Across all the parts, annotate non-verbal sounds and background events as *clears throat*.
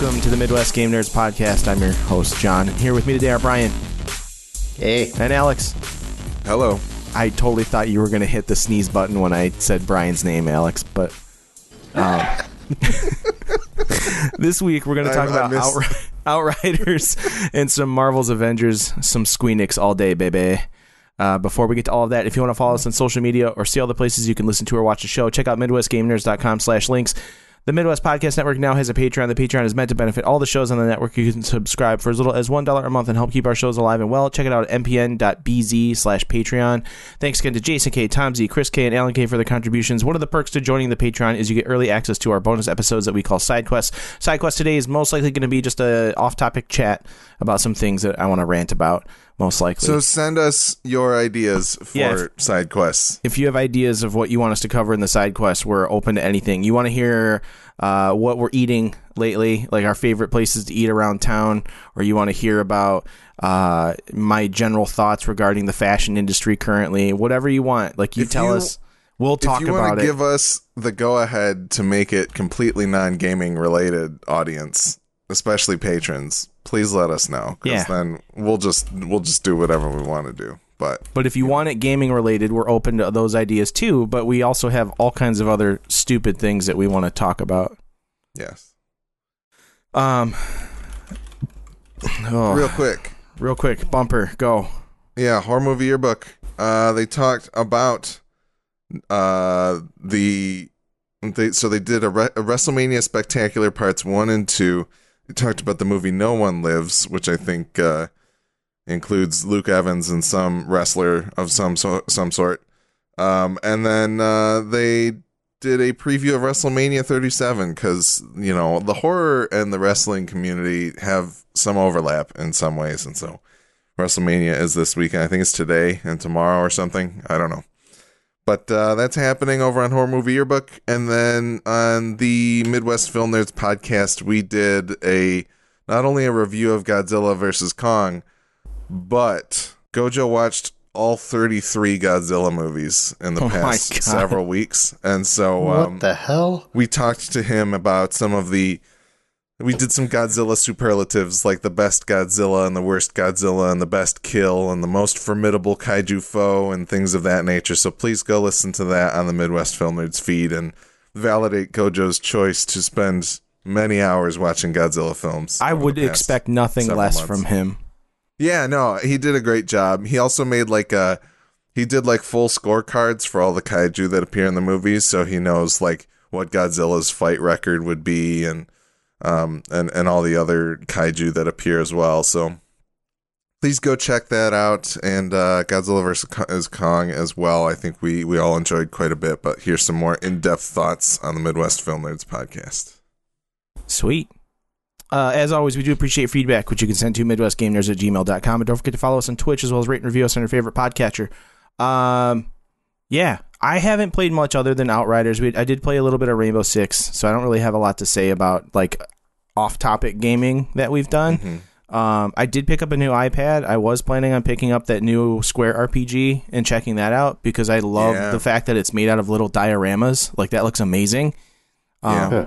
welcome to the Midwest Game Nerds podcast. I'm your host, John. Here with me today are Brian Hey. and Alex. Hello. I totally thought you were going to hit the sneeze button when I said Brian's name, Alex, but *laughs* um, *laughs* this week we're going to talk I about missed- Outri- *laughs* Outriders and some Marvel's Avengers, some Squeenix all day, baby. Uh, before we get to all of that, if you want to follow us on social media or see all the places you can listen to or watch the show, check out MidwestGameNerds.com slash links. The Midwest Podcast Network now has a Patreon. The Patreon is meant to benefit all the shows on the network. You can subscribe for as little as $1 a month and help keep our shows alive and well. Check it out at mpn.bz slash Patreon. Thanks again to Jason K, Tom Z, Chris K, and Alan K for their contributions. One of the perks to joining the Patreon is you get early access to our bonus episodes that we call Side Quests. Side Quest today is most likely going to be just a off-topic chat about some things that I want to rant about, most likely. So send us your ideas for Yeah. side quests. if you have ideas of what you want us to cover in the side quest, we're open to anything. You want to hear uh, what we're eating lately, like our favorite places to eat around town, or you want to hear about uh, my general thoughts regarding the fashion industry currently, whatever you want. Like you If tell you- us, we'll talk if you about want it. to give us the go ahead to make it completely non gaming related audience, especially patrons, please let us know. Because yeah. then we'll just we'll just do whatever we want to do. But But if you want it gaming related, we're open to those ideas too. But we also have all kinds of other stupid things that we want to talk about. Yes. Um oh, real quick. Real quick, bumper, go. Yeah, horror movie yearbook. Uh they talked about uh the they so they did a, Re- a WrestleMania Spectacular parts 1 and 2 talked about the movie No One Lives, which I think uh, includes Luke Evans and some wrestler of some so- some sort. Um, and then uh, they did a preview of WrestleMania 37 because you know the horror and the wrestling community have some overlap in some ways, and so WrestleMania is this weekend. I think it's today and tomorrow or something. I don't know. But uh, that's happening over on Horror Movie Yearbook. And then on the Midwest Film Nerds podcast, we did a not only a review of Godzilla versus Kong, but Gojo watched all 33 Godzilla movies in the Oh past several weeks. And so What um, the hell? we talked to him about some of the we did some Godzilla superlatives like the best Godzilla and the worst Godzilla and the best kill and the most formidable kaiju foe and things of that nature. So please go listen to that on the Midwest Film Nerds feed and validate Gojo's choice to spend many hours watching Godzilla films. I would expect nothing less months. from him. Yeah, no, he did a great job. He also made like a he did like full scorecards for all the kaiju that appear in the movies, so he knows like what Godzilla's fight record would be and um and and all the other kaiju that appear as well. So please go check that out and uh Godzilla vs Kong as well. I think we we all enjoyed quite a bit, but here's some more in-depth thoughts on the Midwest Film Nerds podcast. Sweet. Uh, as always, we do appreciate feedback, which you can send to MidwestGameNerds at gmail.com. And don't forget to follow us on Twitch as well as rate and review us on your favorite podcatcher. Um, yeah, I haven't played much other than Outriders. We, I did play a little bit of Rainbow Six, so I don't really have a lot to say about like off-topic gaming that we've done. Mhm. Um, I did pick up a new iPad. I was planning on picking up that new Square RPG and checking that out because I love Yeah. the fact that it's made out of little dioramas. Like that looks amazing. Um, Yeah.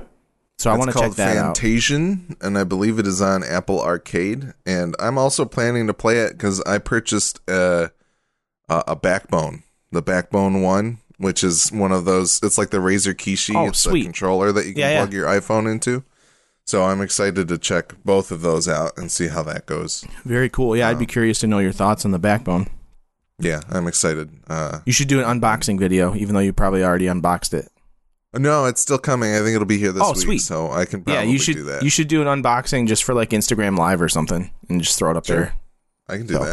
So I want to check called that out. Fantasian, and I believe it is on Apple Arcade. And I'm also planning to play it because I purchased a, a a Backbone, the Backbone One, which is one of those. It's like the Razer Kishi. Oh, it's sweet. a controller that you can Yeah, yeah. plug your iPhone into. So I'm excited to check both of those out and see how that goes. Very cool. Yeah, I'd be curious to know your thoughts on the backbone. Yeah, I'm excited. Uh, You should do an unboxing video, even though you probably already unboxed it. no, it's still coming. I think it'll be here this Oh, week, sweet. so I can probably yeah, you should do that. you should do an unboxing just for like Instagram Live or something, and just throw it up Sure. I can do so.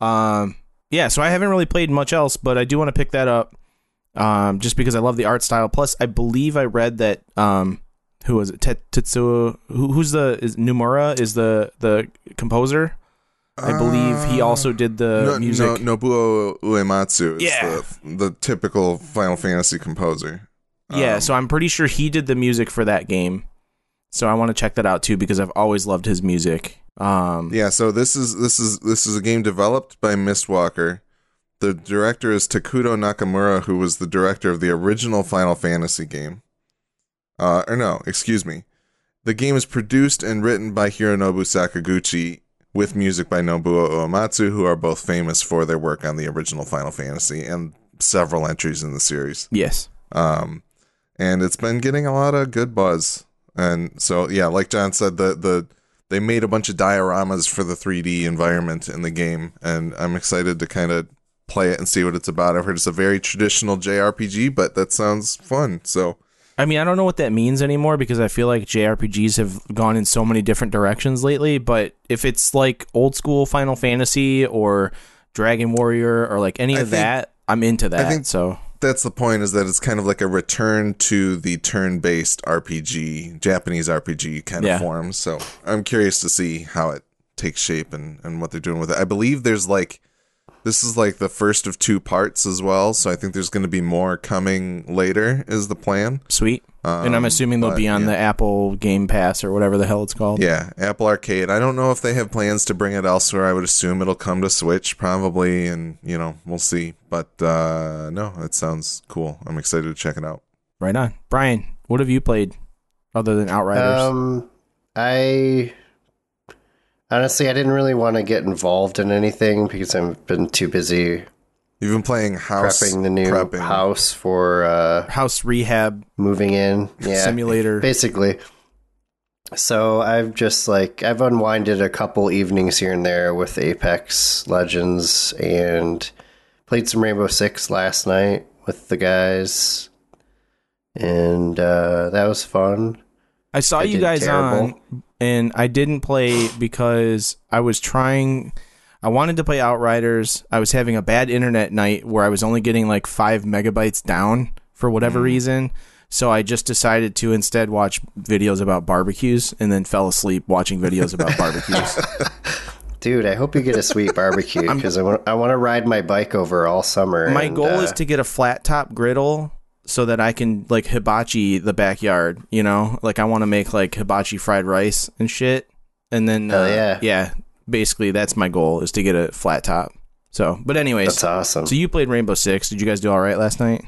that. Um, yeah. So I haven't really played much else, but I do want to pick that up, um, just because I love the art style. Plus, I believe I read that um, who was it? Tet- Tetsuo? Who, who's the is Nomura is the the composer? I believe he also did the no, music. No, Nobuo Uematsu is Yeah. the, the typical Final Fantasy composer. Yeah, Um, so I'm pretty sure he did the music for that game. So I want to check that out too because I've always loved his music. Um, yeah, so this is this is this is a game developed by Mistwalker. The director is Takuto Nakamura, who was the director of the original Final Fantasy game. Uh, or no, excuse me. the game is produced and written by Hironobu Sakaguchi with music by Nobuo Uematsu, who are both famous for their work on the original Final Fantasy and several entries in the series. Yes. Um, and it's been getting a lot of good buzz. And so, yeah, like John said, the the they made a bunch of dioramas for the 3D environment in the game, and I'm excited to kind of play it and see what it's about. I've heard it's a very traditional JRPG, but that sounds fun. So, I mean, I don't know what that means anymore because I feel like JRPGs have gone in so many different directions lately. But if it's like old school Final Fantasy or Dragon Warrior or like any I of think- that, I'm into that. I think- so that's the point is that it's kind of like a return to the turn-based RPG, Japanese RPG kind Yeah. of form. So I'm curious to see how it takes shape and, and what they're doing with it. I believe there's like this is like the first of two parts as well, so I think there's going to be more coming later. Is the plan? sweet. and I'm Um, assuming they'll but, be on yeah. the Apple Game Pass or whatever the hell it's called. Yeah, Apple Arcade. I don't know if they have plans to bring it elsewhere. I would assume it'll come to Switch probably, and you know we'll see. But uh, no, it sounds cool. I'm excited to check it out. Right on. Brian, what have you played other than Outriders? Um, I honestly I didn't really want to get involved in anything because I've been too busy You've been playing House prepping the new prepping. house for uh, House Rehab moving in. Yeah, Simulator. basically. So I've just like I've unwinded a couple evenings here and there with Apex Legends and played some Rainbow Six last night with the guys, and uh, that was fun. I saw I you guys terrible. on, and I didn't play because I was trying. I wanted to play Outriders. I was having a bad internet night where I was only getting like five megabytes down for whatever Mm. reason. So I just decided to instead watch videos about barbecues and then fell asleep watching videos about *laughs* barbecues. Dude, I hope you get a sweet *laughs* barbecue because I want I want to ride my bike over all summer. My and, goal uh, is to get a flat top griddle so that I can like hibachi the backyard, you know? Like I want to make like hibachi fried rice and shit. And then uh, yeah. yeah, basically that's my goal is to get a flat top. So, but anyways, That's awesome. so you played Rainbow 6. Did you guys do all right last night?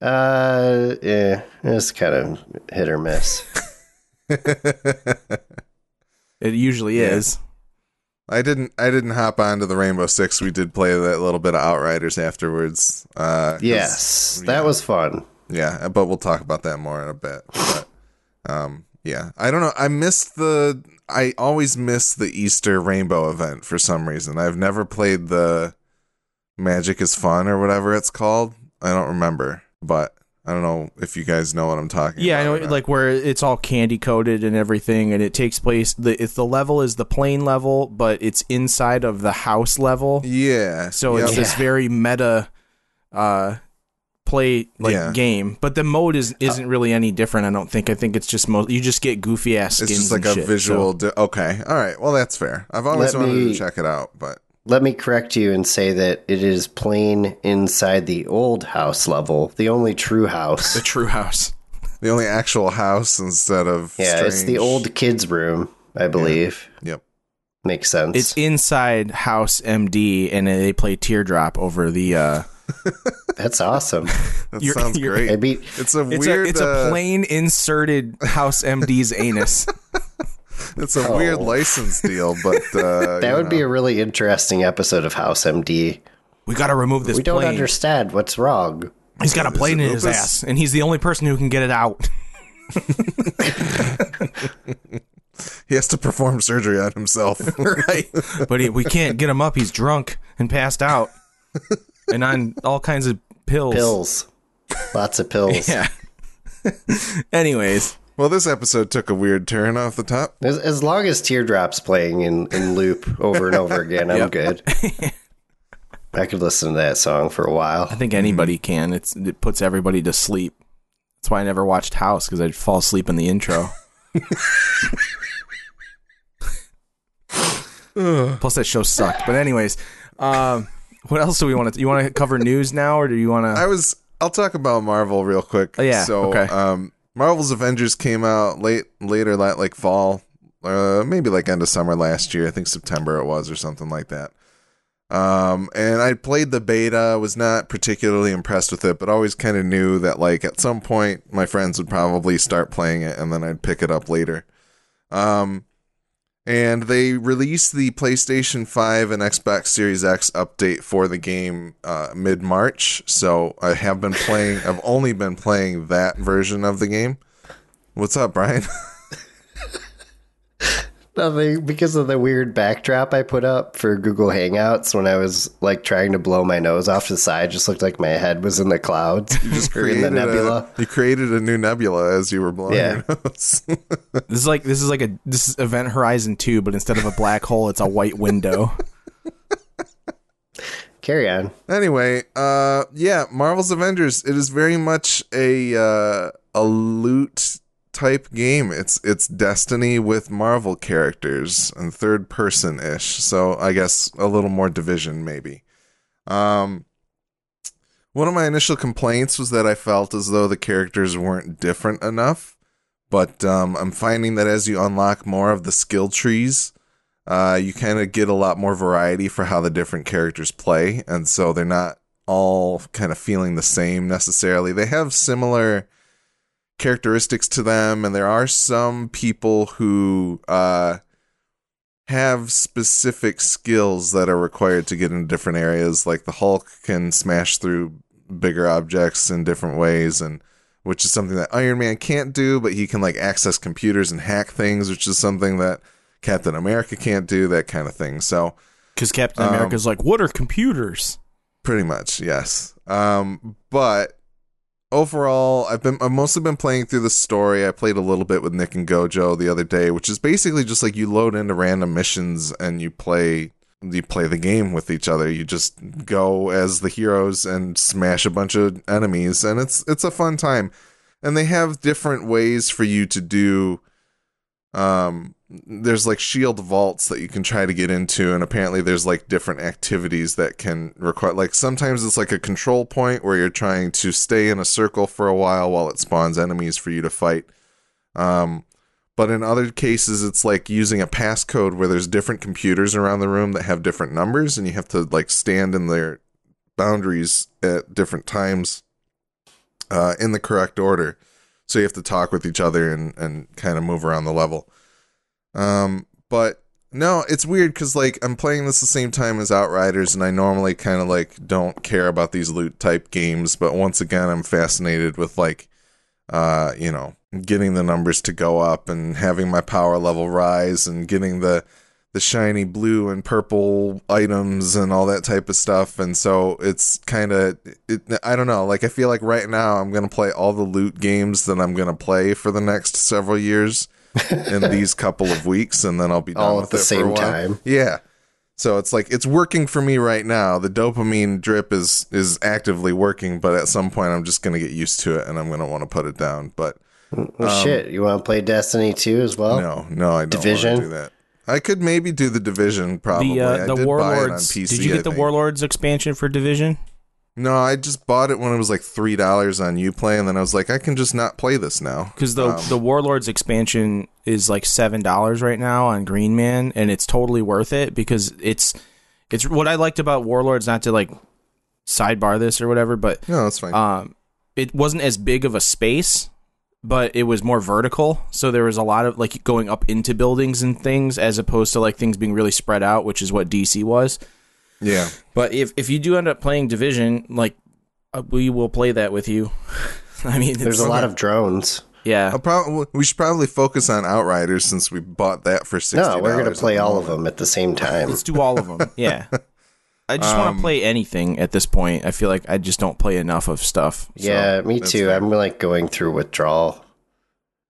Uh, yeah, it's kind of hit or miss. *laughs* It usually Yeah. is. I didn't. I didn't hop onto the Rainbow Six. We did play that little bit of Outriders afterwards. Uh, Yes, yeah. that was fun. Yeah, but we'll talk about that more in a bit. But, um, yeah, I don't know. I missed the. I always miss the Easter Rainbow event for some reason. I've never played the Magic is Fun or whatever it's called. I don't remember, but I don't know if you guys know what I'm talking. About. Yeah, I know like where it's all candy coated and everything and it takes place the if the level is the plane level, but it's inside of the house level. Yeah. So yep. it's this very meta uh play like Yeah. game. But the mode is isn't really any different, I don't think. I think it's just mo- you just get goofy ass skins. It's just like and a shit, visual. so- di- okay, all right. Well, that's fair. I've always Let wanted me- to check it out, but Let me correct you and say that it is plain inside the old house level, the only true house. the true house. the only actual house instead of Yeah, it's the old kids' room, I believe. Yep. Makes sense. It's inside House MD and they play Teardrop over the uh *laughs* That's awesome. That You're- sounds you're- great. I mean, It's a it's weird. a it's a uh, plain inserted House MD's anus. *laughs* *laughs* It's a weird Oh. license deal, but uh, *laughs* that would be a really interesting episode of House MD. We got to remove this We don't plane. understand what's wrong. He's got a plane it in his ass, and he's the only person who can get it out. *laughs* he has to perform surgery on himself. right. But he, we can't get him up. He's drunk and passed out, and on all kinds of pills. Pills. Lots of pills. Yeah. Anyways, well, this episode took a weird turn off the top. As, as long as Teardrop's playing in, in loop over and over again, I'm good. I could listen to that song for a while. I think anybody can. It's it puts everybody to sleep. That's why I never watched House because I'd fall asleep in the intro. *laughs* Plus, that show sucked. But anyways, um, what else do we want to? You want to cover news now, or do you want to? I was. I'll talk about Marvel real quick. Oh, yeah, So, okay. um, Marvel's Avengers came out late, later, that like fall, uh, maybe like end of summer last year. I think September it was, or something like that. Um, and I played the beta, was not particularly impressed with it, but always kind of knew that like at some point my friends would probably start playing it and then I'd pick it up later. Um, and they released the PlayStation 5 and Xbox Series X update for the game uh, mid March. So I have been playing, I've only been playing that version of the game. What's up, Brian? *laughs* Nothing because of the weird backdrop I put up for Google Hangouts when I was like trying to blow my nose off to the side. Just looked like my head was in the clouds. You just *laughs* or in created the nebula. A, you created a new nebula as you were blowing Yeah. your nose. *laughs* This is like this is like a this is Event Horizon 2, but instead of a black hole, it's a white window. *laughs* Carry on. Anyway, uh, yeah, Marvel's Avengers. It is very much a uh, a loot type game. It's it's Destiny with Marvel characters and third person ish. So I guess a little more division maybe. Um, one of my initial complaints was that I felt as though the characters weren't different enough. But um, I'm finding that as you unlock more of the skill trees, uh, you kind of get a lot more variety for how the different characters play, and so they're not all kind of feeling the same necessarily. They have similar characteristics to them, and there are some people who uh, have specific skills that are required to get into different areas. Like the Hulk can smash through bigger objects in different ways, and which is something that Iron Man can't do, but he can like access computers and hack things, which is something that Captain America can't do, that kind of thing. So Because Captain Um, America's like, what are computers? pretty much, yes. Um, but overall, I've been I've mostly been playing through the story. I played a little bit with Nick and Gojo the other day, which is basically just like you load into random missions and you play you play the game with each other. You just go as the heroes and smash a bunch of enemies, and it's it's a fun time. And they have different ways for you to do. Um, there's like shield vaults that you can try to get into, and apparently there's like different activities that can require. Like sometimes it's like a control point where you're trying to stay in a circle for a while while it spawns enemies for you to fight. Um, but in other cases, it's like using a passcode where there's different computers around the room that have different numbers, and you have to like stand in their boundaries at different times uh, in the correct order. So you have to talk with each other and, and kind of move around the level. Um, but no, it's weird because like I'm playing this the same time as Outriders, and I normally kind of like don't care about these loot type games. But once again, I'm fascinated with like, uh, you know, getting the numbers to go up and having my power level rise and getting the the shiny blue and purple items and all that type of stuff. And so it's kind of, it, I don't know. Like I feel like right now I'm gonna play all the loot games that I'm gonna play for the next several years in *laughs* these couple of weeks, and then I'll be done All at the same time. Yeah. So it's like it's working for me right now. The dopamine drip is is actively working, but at some point I'm just gonna get used to it and I'm gonna want to put it down. But Well, shit, you want to play Destiny 2 as well? Um, no, no, I don't want Division? to do that. I could maybe do the division. Probably. The uh, I the did buy it on Warlords. PC, did you I get the think. Warlords expansion for Division? No, I just bought it when it was like three dollars on UPlay, and then I was like, I can just not play this now. Because the Um, the Warlords expansion is like seven dollars right now on Green Man, and it's totally worth it because it's it's what I liked about Warlords. Not to like sidebar this or whatever, but no, that's fine. um, it wasn't as big of a space, but it was more vertical. So there was a lot of like going up into buildings and things, as opposed to like things being really spread out, which is what DC was. yeah, But if if you do end up playing Division, like uh, we will play that with you. *laughs* I mean, There's a lot of drones. yeah. I'll we should probably focus on Outriders since we bought that for sixty. No, we're going to play all of them at the same time. Let's do all of them. *laughs* Yeah. I just want to play anything at this point. I feel like I just don't play enough of stuff. So. yeah, me that's too. fair. I'm like going through withdrawal.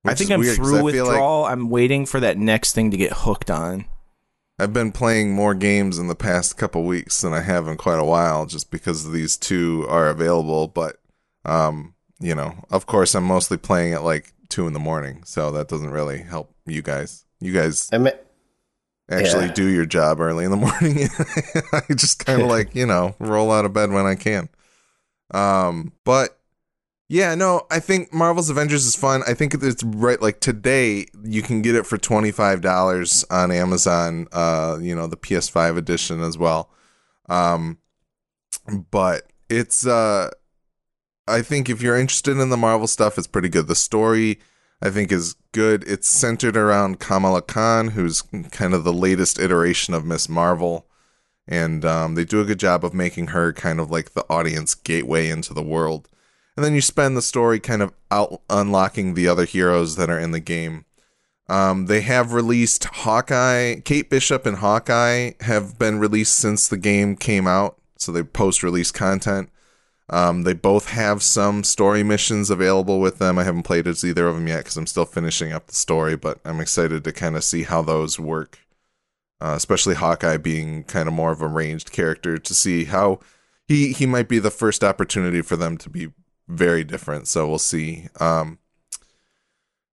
I think I'm through withdrawal. I'm waiting for that next thing to get hooked on. I've been playing more games in the past couple weeks than I have in quite a while, just because these two are available. But, um, you know, of course, I'm mostly playing at like two in the morning, so that doesn't really help you guys. You guys I'm, actually Yeah. do your job early in the *laughs* morning. I just kind of like, you know, roll out of bed when I can. Um, but yeah, no, I think Marvel's Avengers is fun. I think it's right like today you can get it for $25 on Amazon, uh, you know, the PS5 edition as well. Um, but it's uh, I think if you're interested in the Marvel stuff, it's pretty good. The story I think is good. It's centered around Kamala Khan, who's kind of the latest iteration of Miss Marvel. And um, they do a good job of making her kind of like the audience gateway into the world. And then you spend the story kind of out unlocking the other heroes that are in the game. Um, they have released Hawkeye. Kate Bishop and Hawkeye have been released since the game came out. So they post release content. Um, they both have some story missions available with them. I haven't played as either of them yet because I'm still finishing up the story, but I'm excited to kind of see how those work. Uh, especially Hawkeye being kind of more of a ranged character to see how he he might be the first opportunity for them to be very different. So we'll see. Um,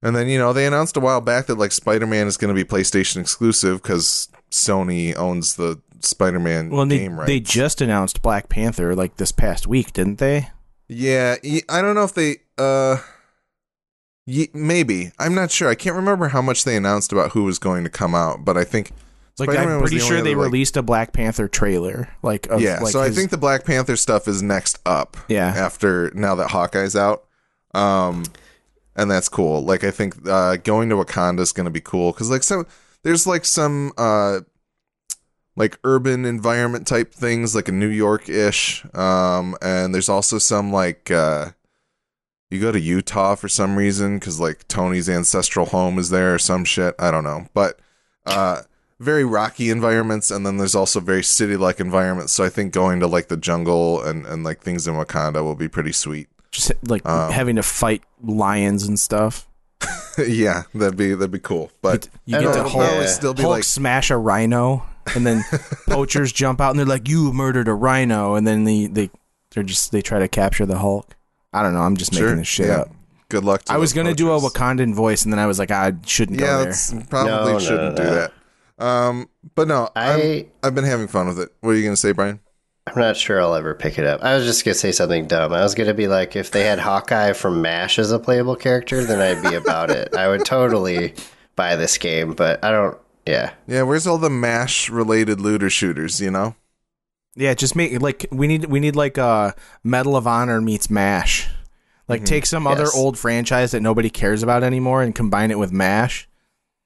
and then you know they announced a while back that like Spider-Man is going to be PlayStation exclusive because Sony owns the Spider-Man Well, they, game rights. they just announced Black Panther like this past week, didn't they? Yeah, I don't know if they uh maybe. I'm not sure. I can't remember how much they announced about who was going to come out, but I think Like Spider-Man I'm pretty the sure they other, released a Black Panther trailer. Like of, Yeah, like so I think the Black Panther stuff is next up yeah. after now that Hawkeye's out. Um and that's cool. Like I think uh going to Wakanda is going to be cool cuz like so there's like some uh like urban environment type things like a New York-ish um and there's also some like uh you go to Utah for some reason cuz like Tony's ancestral home is there or some shit, I don't know. But uh very rocky environments and then there's also very city like environments so i think going to like the jungle and, and like things in wakanda will be pretty sweet Just like Um, having to fight lions and stuff. *laughs* yeah that'd be that'd be cool but You I get to it'll Hulk, yeah. still be Hulk like smash a rhino, and then *laughs* poachers jump out and they're like, "You murdered a rhino," and then they they they're just they try to capture the Hulk. I don't know. I'm just sure making this shit yeah. up. good luck to I was gonna do a. Wakandan voice, and then I was like, I shouldn't yeah go there. that's probably No, no, shouldn't no. do that um but no I I I've been having fun with it what are you gonna say Brian I'm not sure I'll ever pick it up. I was just gonna say something dumb. I was gonna be like, if they had Hawkeye from MASH as a playable character, then I'd be about it. I would totally buy this game, but I don't. Yeah, yeah where's all the mash related looter shooters you know Yeah, just make like we need we need like a Medal of Honor meets Mash. Like Mm-hmm. take some other old franchise that nobody cares about anymore and combine it with Mash.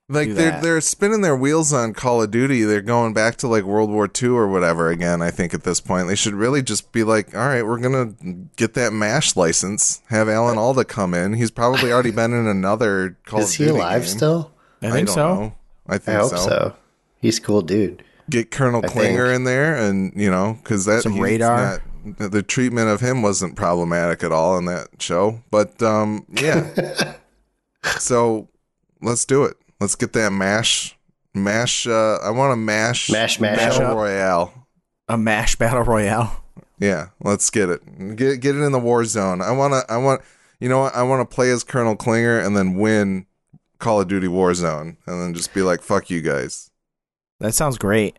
Like they're that. they're spinning their wheels on Call of Duty. They're going back to like World War II or whatever again. I think at this point they should really just be like, all right, we're gonna get that Mash license. Have Alan Alda come in. He's probably already *laughs* been in another Call is of Duty. Is he alive game. still? I think don't so. know. I I think hope so. so. He's a cool dude. Get Colonel I Klinger think. in there, and you know, because that Some radar. not- the treatment of him wasn't problematic at all in that show. But um, yeah. *laughs* so let's do it. Let's get that mash. Mash. Uh, I want a mash. Mash, mash battle up. royale. A Mash battle royale. Yeah, let's get it. Get get it in the war zone. I want to. I want. You know what? I want to play as Colonel Klinger and then win Call of Duty Warzone, and then just be like, "Fuck you guys." That sounds great.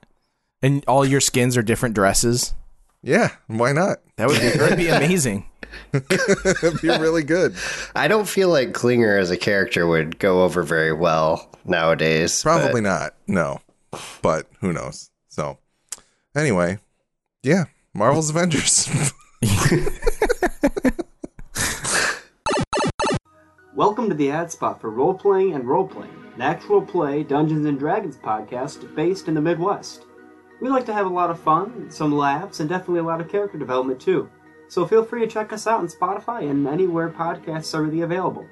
And all your skins are different dresses. Yeah, why not? That would be that'd be *laughs* amazing. It'd be really good. I don't feel like Klinger as a character would go over very well nowadays. but- Probably not. No, but who knows? So, anyway, yeah, Marvel's Avengers. *laughs* *laughs* Welcome to the ad spot for role playing and role playing, an actual play Dungeons and Dragons podcast based in the Midwest. We like to have a lot of fun, some laughs, and definitely a lot of character development too. So feel free to check us out on Spotify and anywhere podcasts are really available.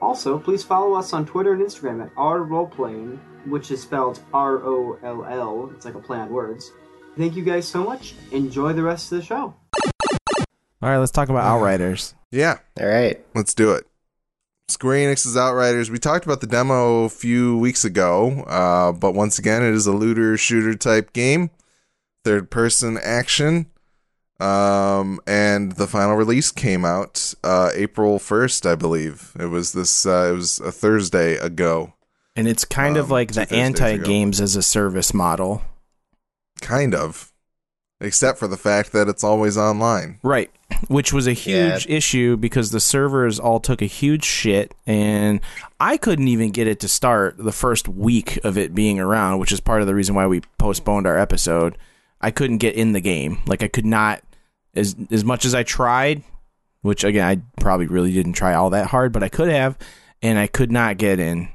Also, please follow us on Twitter and Instagram at R Roleplaying, which is spelled R O L L. It's like a play on words. Thank you guys so much. Enjoy the rest of the show. All right, let's talk about Outriders. yeah, All right. let's do it. Square Enix's Outriders. We talked about the demo a few weeks ago, uh, but once again, it is a looter shooter type game, third person action. Um, and the final release came out uh, April first, I believe. It was this. Uh, it was a Thursday ago. And it's kind of Um, like the anti games as a service model. Kind of, except for the fact that it's always online. Right. Which was a huge issue because the servers all took a huge shit and I couldn't even get it to start the first week of it being around, which is part of the reason why we postponed our episode. I couldn't get in the game. Like I could not as as much as I tried, which again I probably really didn't try all that hard, but I could have, and I could not get in.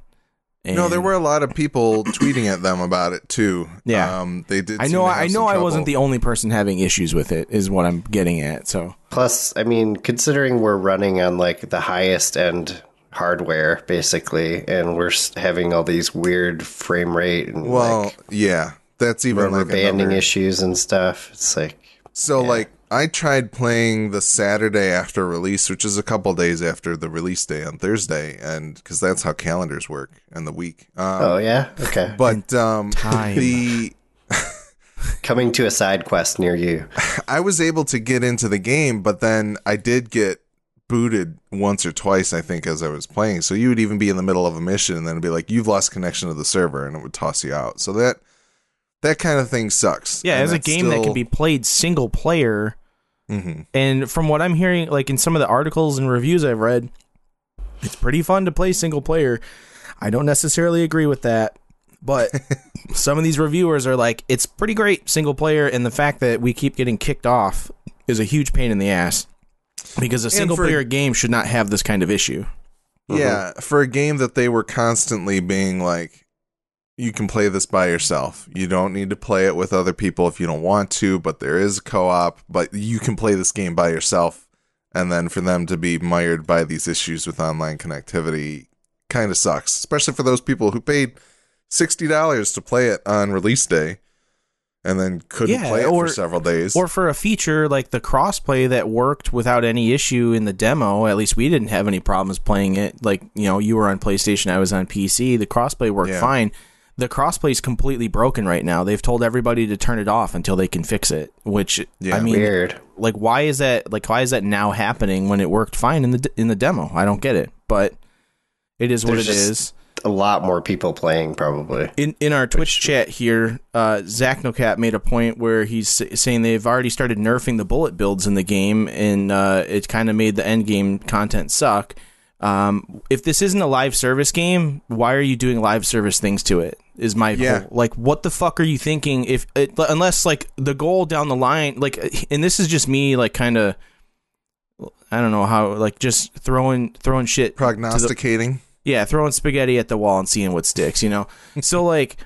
No, there were a lot of people tweeting at them about it too. Yeah. um, they did. I seem know to I know some I wasn't the only person having issues with it. Is what I'm getting at. So Plus, I mean, considering we're running on like the highest end hardware, basically, and we're having all these weird frame rate and Well, like yeah, that's even rubber like banding another- issues and stuff. It's like, So Yeah. like I tried playing the Saturday after release, which is a couple days after the release day on Thursday, and because that's how calendars work and the week. Um, oh yeah, okay, But um, time. the *laughs* coming to a side quest near you. *laughs* I was able to get into the game, but then I did get booted once or twice, I think, as I was playing. So you would even be in the middle of a mission and then it'd be like, you've lost connection to the server, and it would toss you out. So that that kind of thing sucks. yeah, And as a game that can be played single player, Mhm. and from what I'm hearing, like in some of the articles and reviews I've read, it's pretty fun to play single player. I don't necessarily agree with that, but *laughs* some of these reviewers are like, it's pretty great single player, and the fact that we keep getting kicked off is a huge pain in the ass because a single player game should not have this kind of issue. Yeah, for a game that they were constantly being like, you can play this by yourself. You don't need to play it with other people if you don't want to, but there is co op, but you can play this game by yourself. And then for them to be mired by these issues with online connectivity kind of sucks, especially for those people who paid $60 to play it on release day and then couldn't Yeah, play it or- for several days. Or for a feature like the crossplay that worked without any issue in the demo, at least we didn't have any problems playing it. Like, you know, you were on PlayStation, I was on PC. The crossplay worked Yeah. fine. The crossplay is completely broken right now. They've told everybody to turn it off until they can fix it, which Yeah. I mean Weird. like why is that like why is that now happening when it worked fine in the in the demo? I don't get it. But it is what There's it just- A lot more people playing, probably. in in our Twitch chat here, uh, Zach NoCat made a point where he's saying they've already started nerfing the bullet builds in the game, and uh, it kind of made the end game content suck. Um, if this isn't a live service game, why are you doing live service things to it? Is my Yeah. whole, like what the fuck are you thinking? If it, unless like the goal down the line, like, and this is just me, like kind of. I don't know how, like, just throwing throwing shit to the- Prognosticating. yeah, throwing spaghetti at the wall and seeing what sticks, you know. so like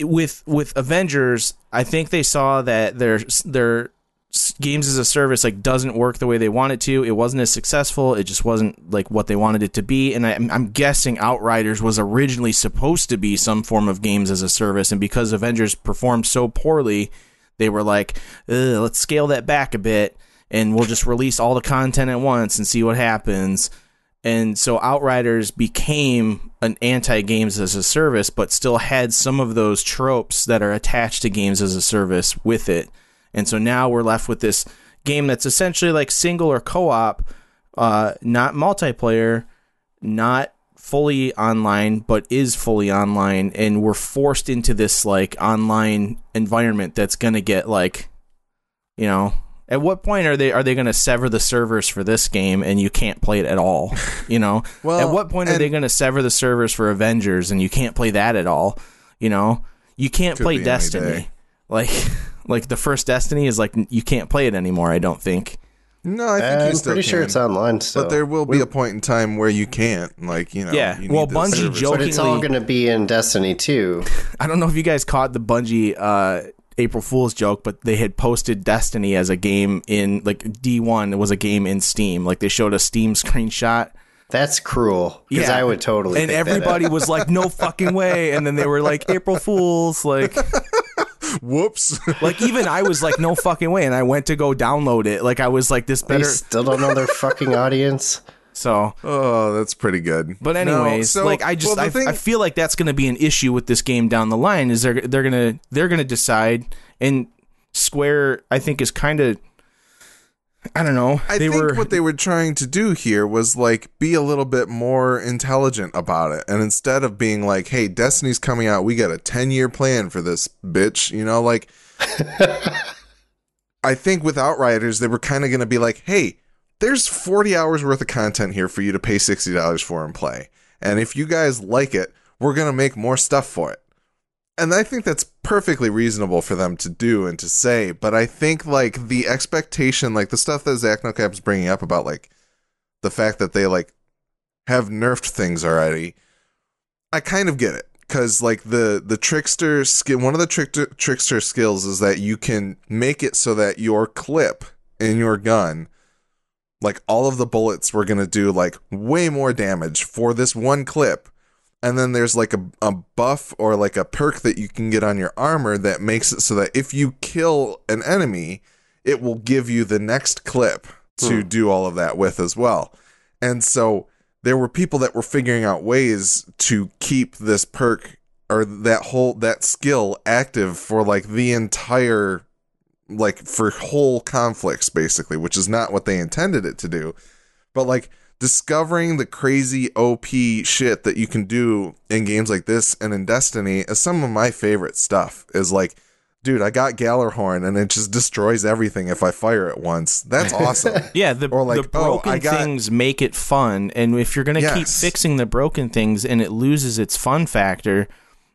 with with Avengers, I think they saw that their their games as a service like doesn't work the way they want it to. It wasn't as successful. It just wasn't like what they wanted it to be. And I, I'm guessing Outriders was originally supposed to be some form of games as a service, and because Avengers performed so poorly, they were like, let's scale that back a bit. And we'll just release all the content at once and see what happens and so Outriders became an anti games as a service, but still had some of those tropes that are attached to games as a service with it. And so now we're left with this game that's essentially like single or co op, uh, not multiplayer, not fully online, but is fully online. And we're forced into this like online environment that's going to get like, you know, at what point are they are they going to sever the servers for this game and you can't play it at all? *laughs* You know, Well, at what point are they going to sever the servers for Avengers and you can't play that at all? You know, you can't play Destiny. Like, *laughs* like the first Destiny is like you can't play it anymore. I don't think. No, I think I'm still pretty sure it's online still. But there will be a point in time where you can't, like you know. Yeah, you well, need the Bungie servers. joked- but it's all going to be in Destiny too. *laughs* I don't know if you guys caught the Bungie uh, April Fool's joke, but they had posted Destiny as a game in like D1. It was a game in Steam. Like they showed a Steam screenshot. That's cruel. Because Yeah. I would totally. and pick that everybody up. was like, "No fucking way!" And then they were like, "April Fools!" Like, *laughs* *laughs* Whoops. like even I was like, "No fucking way!" And I went to go download it. Like I was like, "This They better." still don't know their fucking audience. So, oh, that's pretty good. but No, anyways, so- like I just well, I, thing- I feel like that's going to be an issue with this game down the line. Is they're they're gonna they're gonna decide and Square I think is kind of I don't know. I they think were what they were trying to do here was like be a little bit more intelligent about it. And instead of being like, hey, Destiny's coming out, we got a 10 year plan for this bitch, you know, like *laughs* I think with Outriders, they were kind of going to be like, hey, there's 40 hours worth of content here for you to pay $60 for and play. And if you guys like it, we're going to make more stuff for it. And I think that's perfectly reasonable for them to do and to say. But I think like the expectation, like the stuff that Zach NoCap's bringing up about like the fact that they like have nerfed things already, I kind of get it because like the the trickster skill, one of the trickster trickster skills is that you can make it so that your clip in your gun. Like all of the bullets were gonna do like way more damage for this one clip and then there's like a, a buff or like a perk that you can get on your armor that makes it so that if you kill an enemy, it will give you the next clip to Hmm. do all of that with as well. And so there were people that were figuring out ways to keep this perk or that whole that skill active for like the entire like for whole conflicts basically, which is not what they intended it to do. But like discovering the crazy OP shit that you can do in games like this and in Destiny is some of my favorite stuff. Is like, dude, I got Gjallarhorn and it just destroys everything if I fire it once. That's *laughs* awesome. Yeah, the, Or like, the oh, broken I got- things make it fun, and if you're gonna keep fixing the broken things and it loses its fun factor,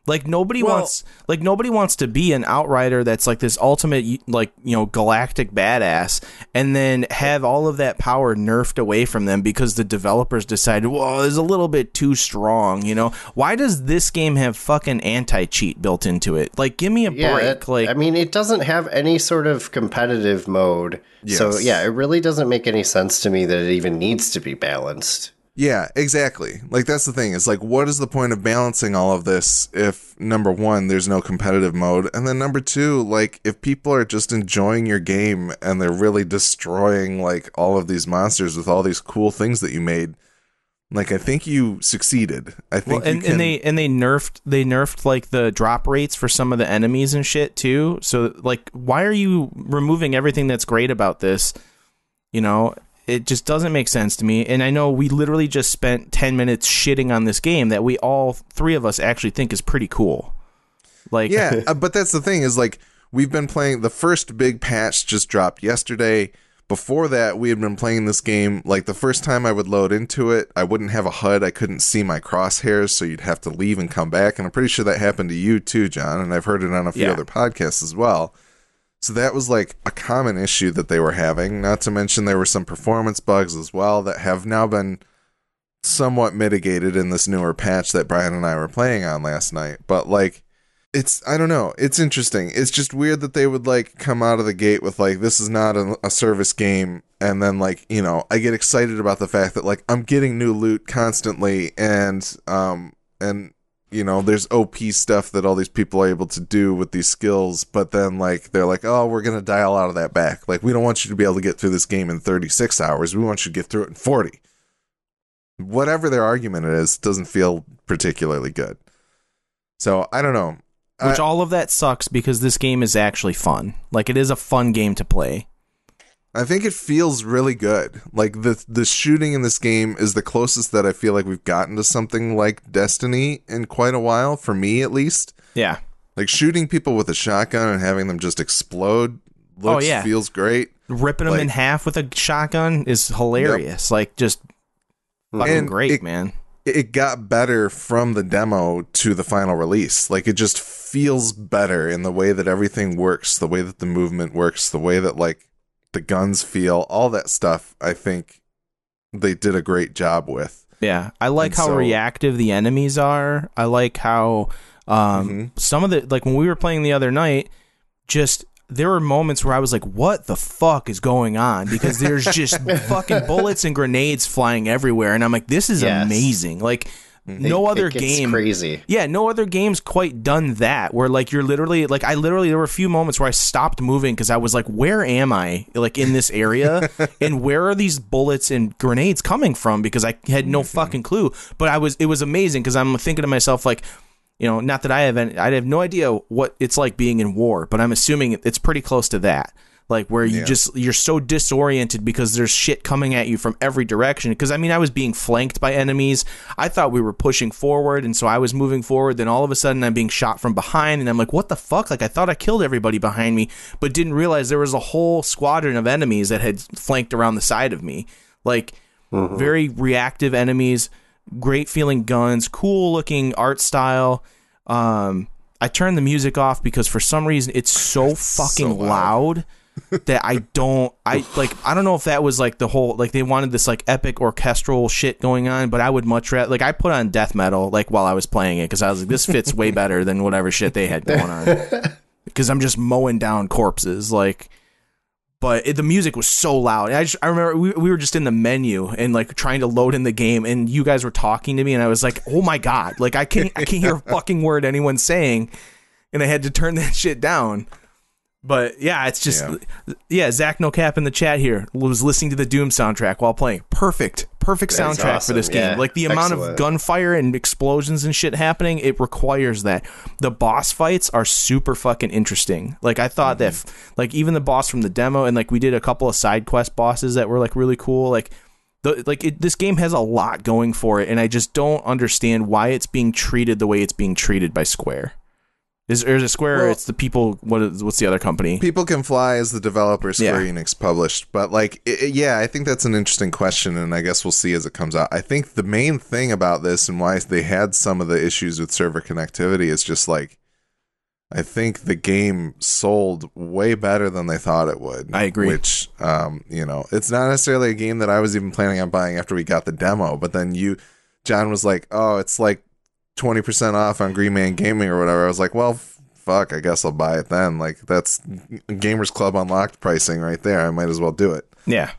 like nobody Well- wants, like nobody wants to be an outrider that's like this ultimate, like you know, galactic badass, and then have all of that power nerfed away from them because the developers decided, well, it's a little bit too strong. You know, why does this game have fucking anti cheat built into it? Like, give me a Yeah, break. it- like, I mean, it doesn't have any sort of competitive mode. So yeah, it really doesn't make any sense to me that it even needs to be balanced. Yeah, exactly. Like that's the thing. It's like what is the point of balancing all of this if number 1 there's no competitive mode and then number 2 like if people are just enjoying your game and they're really destroying like all of these monsters with all these cool things that you made like I think you succeeded. I think Well, and, you can and they and they nerfed they nerfed like the drop rates for some of the enemies and shit too. So like, why are you removing everything that's great about this? You know, it just doesn't make sense to me. And I know we literally just spent ten minutes shitting on this game that we all three of us actually think is pretty cool. Like, yeah, *laughs* uh, but that's the thing is like we've been playing the first big patch just dropped yesterday. Before that, we had been playing this game like the first time I would load into it, I wouldn't have a HUD. I couldn't see my crosshairs, so you'd have to leave and come back. And I'm pretty sure that happened to you too, John. And I've heard it on a few Yeah. other podcasts as well. So that was like a common issue that they were having. Not to mention there were some performance bugs as well that have now been somewhat mitigated in this newer patch that Brian and I were playing on last night. But like it's I don't know. It's interesting. It's just weird that they would like come out of the gate with like this is not a, a service game and then like, you know, I get excited about the fact that like I'm getting new loot constantly and um and you know, there's OP stuff that all these people are able to do with these skills, but then like they're like, "Oh, we're going to dial out of that back. Like we don't want you to be able to get through this game in 36 hours. We want you to get through it in 40." Whatever their argument is, doesn't feel particularly good. So, I don't know. which I- all of that sucks because this game is actually fun. Like, it is a fun game to play. I think it feels really good. Like the the shooting in this game is the closest that I feel like we've gotten to something like Destiny in quite a while, for me at least. Yeah. Like shooting people with a shotgun and having them just explode oh, looks Oh, yeah. feels great. ripping them in half with a shotgun is hilarious. Like just fucking And great, it- man. It got better from the demo to the final release. Like it just feels better in the way that everything works, the way that the movement works, the way that like the guns feel, all that stuff. I think they did a great job with. Yeah, I like And how so- reactive the enemies are. I like how um, Mhm. some of the like when we were playing the other night, just there were moments where I was like, "What the fuck is going on?" Because there's just *laughs* fucking bullets and grenades flying everywhere, and I'm like, "This is Yes. amazing!" Like no It- other it gets game crazy. Yeah, no other game's quite done that. Where like you're literally like I literally there were a few moments where I stopped moving because I was like, where am I? Like in this area, *laughs* and where are these bullets and grenades coming from? Because I had no mm-hmm. fucking clue. But I was it was amazing because I'm thinking to myself like. You know, not that I have any, I have no idea what it's like being in war, but I'm assuming it's pretty close to that. Like where you Yeah. just you're so disoriented because there's shit coming at you from every direction. Because I mean, I was being flanked by enemies. I thought we were pushing forward, and so I was moving forward. Then all of a sudden, I'm being shot from behind, and I'm like, "What the fuck?" Like I thought I killed everybody behind me, but didn't realize there was a whole squadron of enemies that had flanked around the side of me. Like very reactive enemies, great feeling guns, cool looking art style. Um, I turned the music off because for some reason it's so fucking loud. loud. That I don't I like I don't know if that was like the whole like they wanted this like epic orchestral shit going on, but I would much rather like I put on death metal like while I was playing it because I was like this fits way *laughs* better than whatever shit they had going on *laughs* because I'm just mowing down corpses like. But it, the music was so loud. I just I remember we, we were just in the menu and like trying to load in the game, and you guys were talking to me, and I was like, "Oh my god!" Like I can't I can't hear a fucking word anyone's saying, and I had to turn that *laughs* shit down. But yeah, it's just Yeah. yeah. Zach No Cap in the chat here was listening to the Doom soundtrack while playing. Perfect, perfect That's soundtrack for this game. yeah. Like the amount of gunfire and explosions and shit happening, it requires that. The boss fights are super fucking interesting. Like I thought that, mm-hmm. f- like even the boss from the demo, and like we did a couple of side quest bosses that were like really cool. Like the like it, this game has a lot going for it, and I just don't understand why it's being treated the way it's being treated by Square. Is, or is it Square? or Well- it's the people. What is what's the other company? People Can Fly is the developer Square Yeah. Enix published, but like, i i- yeah, I think that's an interesting question, and I guess we'll see as it comes out. I think the main thing about this and why they had some of the issues with server connectivity is just like, I think the game sold way better than they thought it would. I agree. Which, um, you know, it's not necessarily a game that I was even planning on buying after we got the demo, but then you, John was like, oh, it's like 20% off on Green Man Gaming or whatever. I was like, well, f- fuck, I guess I'll buy it then. Like, that's Gamers Club unlocked pricing right there. I might as well do it. Yeah,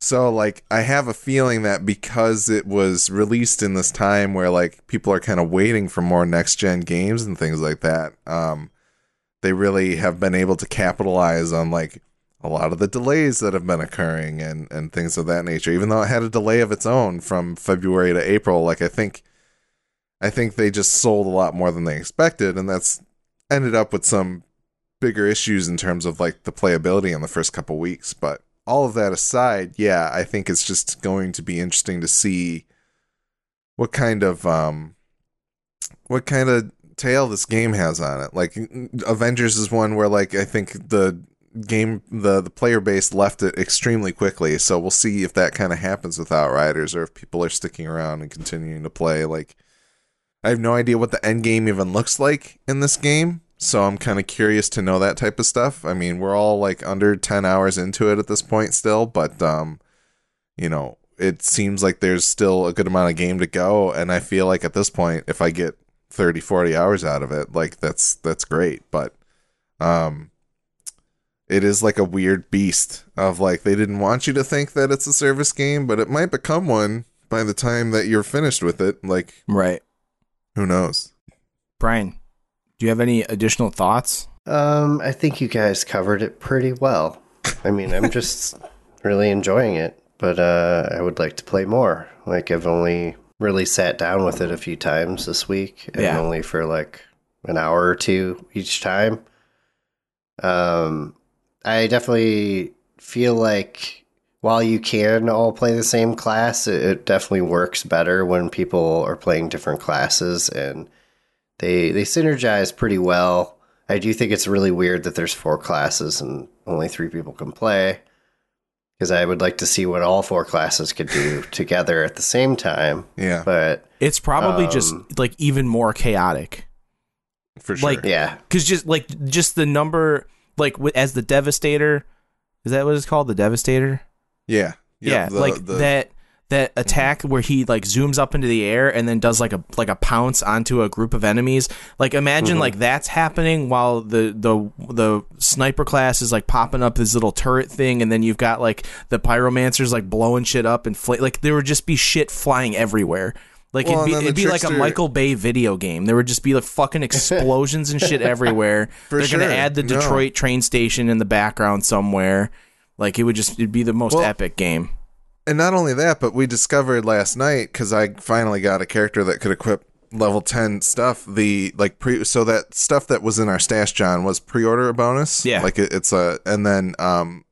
So, like, I have a feeling that because it was released in this time where, like, people are kind of waiting for more next gen games and things like that, um, they really have been able to capitalize on, like, a lot of the delays that have been occurring and, and things of that nature. Even though it had a delay of its own from February to April, like, I think. I think they just sold a lot more than they expected, and that's ended up with some bigger issues in terms of like the playability in the first couple weeks. But all of that aside, yeah, I think it's just going to be interesting to see what kind of um what kind of tail this game has on it. Like Avengers is one where like I think the game the the player base left it extremely quickly. So we'll see if that kind of happens with Outriders or if people are sticking around and continuing to play like I have no idea what the end game even looks like in this game. So I'm kind of curious to know that type of stuff. I mean, we're all like under 10 hours into it at this point still, but um you know, it seems like there's still a good amount of game to go and I feel like at this point if I get 30 40 hours out of it, like that's that's great, but um it is like a weird beast of like they didn't want you to think that it's a service game, but it might become one by the time that you're finished with it. Like right. Who knows? Brian, do you have any additional thoughts? Um, I think you guys covered it pretty well. I mean, I'm *laughs* just really enjoying it, but uh, I would like to play more. Like, I've only really sat down with it a few times this week, and Yeah. only for like an hour or two each time. Um, I definitely feel like while you can all play the same class, it, it definitely works better when people are playing different classes and they they synergize pretty well. I do think it's really weird that there's four classes and only three people can play. Because I would like to see what all four classes could do *laughs* together at the same time. Yeah, But It's probably just Um, like even more chaotic. for sure. like- yeah, Cuz just like just the number like as the devastator is that what it's called? The devastator? Yeah, yeah, Yep, the- like the- Mm-hmm. that that attack where he like zooms up into the air and then does like a like a pounce onto a group of enemies. Like imagine Mm-hmm. like that's happening while the the the sniper class is like popping up this little turret thing, and then you've got like the pyromancers like blowing shit up and fl- like there would just be shit flying everywhere. Like Well, it'd be, and then the it'd be like a Michael Bay video game. There would just be like fucking *laughs* explosions and shit everywhere. For They're gonna add the No. Detroit train station in the background somewhere. Like it would just it'd be the most Well, epic game. And not only that, but we discovered last night because I finally got a character that could equip level ten stuff. The like pre, so that stuff that was in our stash, John, was pre-order bonus. Yeah. like it, it's a, and then um,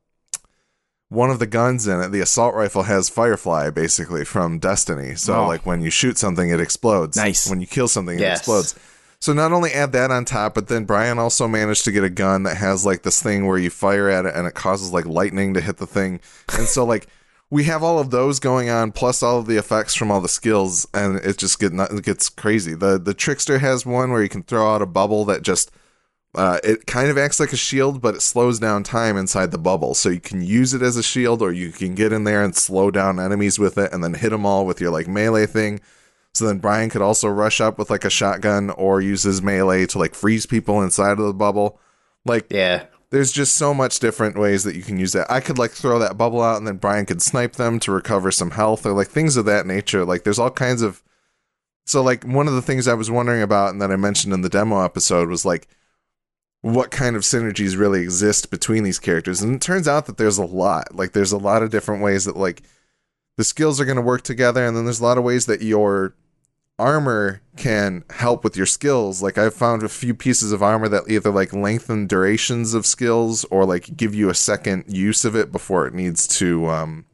one of the guns in it, the assault rifle, has Firefly basically from Destiny. So Oh. like when you shoot something, it explodes. Nice. When you kill something, it Yes. explodes. So not only add that on top, but then Brian also managed to get a gun that has like this thing where you fire at it and it causes like lightning to hit the thing. And so like we have all of those going on, plus all of the effects from all the skills, and it just get it gets crazy. the The trickster has one where you can throw out a bubble that just uh, it kind of acts like a shield, but it slows down time inside the bubble. So you can use it as a shield, or you can get in there and slow down enemies with it, and then hit them all with your like melee thing. So then Brian could also rush up with like a shotgun or use his melee to like freeze people inside of the bubble. Like Yeah. there's just so much different ways that you can use that. I could like throw that bubble out and then Brian could snipe them to recover some health or like things of that nature. Like there's all kinds of so like one of the things I was wondering about and that I mentioned in the demo episode was like what kind of synergies really exist between these characters. And it turns out that there's a lot. Like there's a lot of different ways that like the skills are going to work together and then there's a lot of ways that your armor can help with your skills. Like I've found a few pieces of armor that either like lengthen durations of skills or like give you a second use of it before it needs to um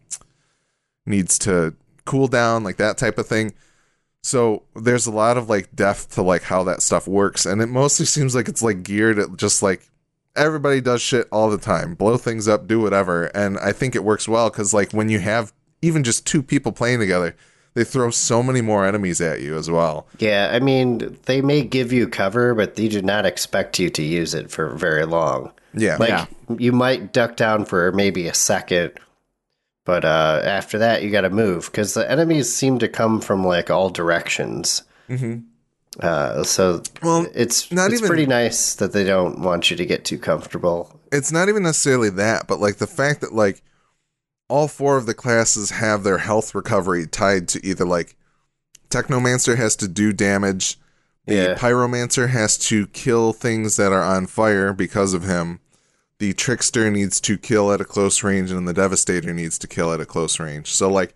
needs to cool down, like that type of thing. So there's a lot of like depth to like how that stuff works, and it mostly seems like it's like geared at just like everybody does shit all the time, blow things up, do whatever, and I think it works well because like when you have even just two people playing together, they throw so many more enemies at you as well. Yeah, I mean, they may give you cover, but they do not expect you to use it for very long. Yeah, Like Yeah. you might duck down for maybe a second, but uh, after that you got to move because the enemies seem to come from like all directions. Mhm. Uh, so Well, it's not it's even- pretty nice that they don't want you to get too comfortable. it's not even necessarily that, but like the fact that like all four of the classes have their health recovery tied to either like Technomancer has to do damage, the Yeah. Pyromancer has to kill things that are on fire because of him. The Trickster needs to kill at a close range, and the Devastator needs to kill at a close range. So like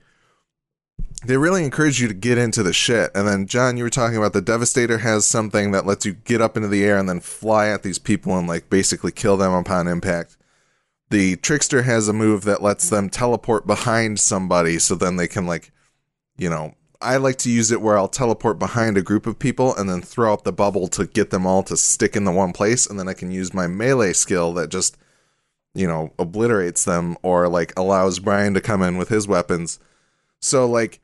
they really encourage you to get into the shit. And then, John, you were talking about the Devastator has something that lets you get up into the air and then fly at these people and like basically kill them upon impact. The Trickster has a move that lets them teleport behind somebody so then they can like, you know, I like to use it where I'll teleport behind a group of people and then throw up the bubble to get them all to stick in the one place and then I can use my melee skill that just you know, obliterates them or like allows Brian to come in with his weapons. So like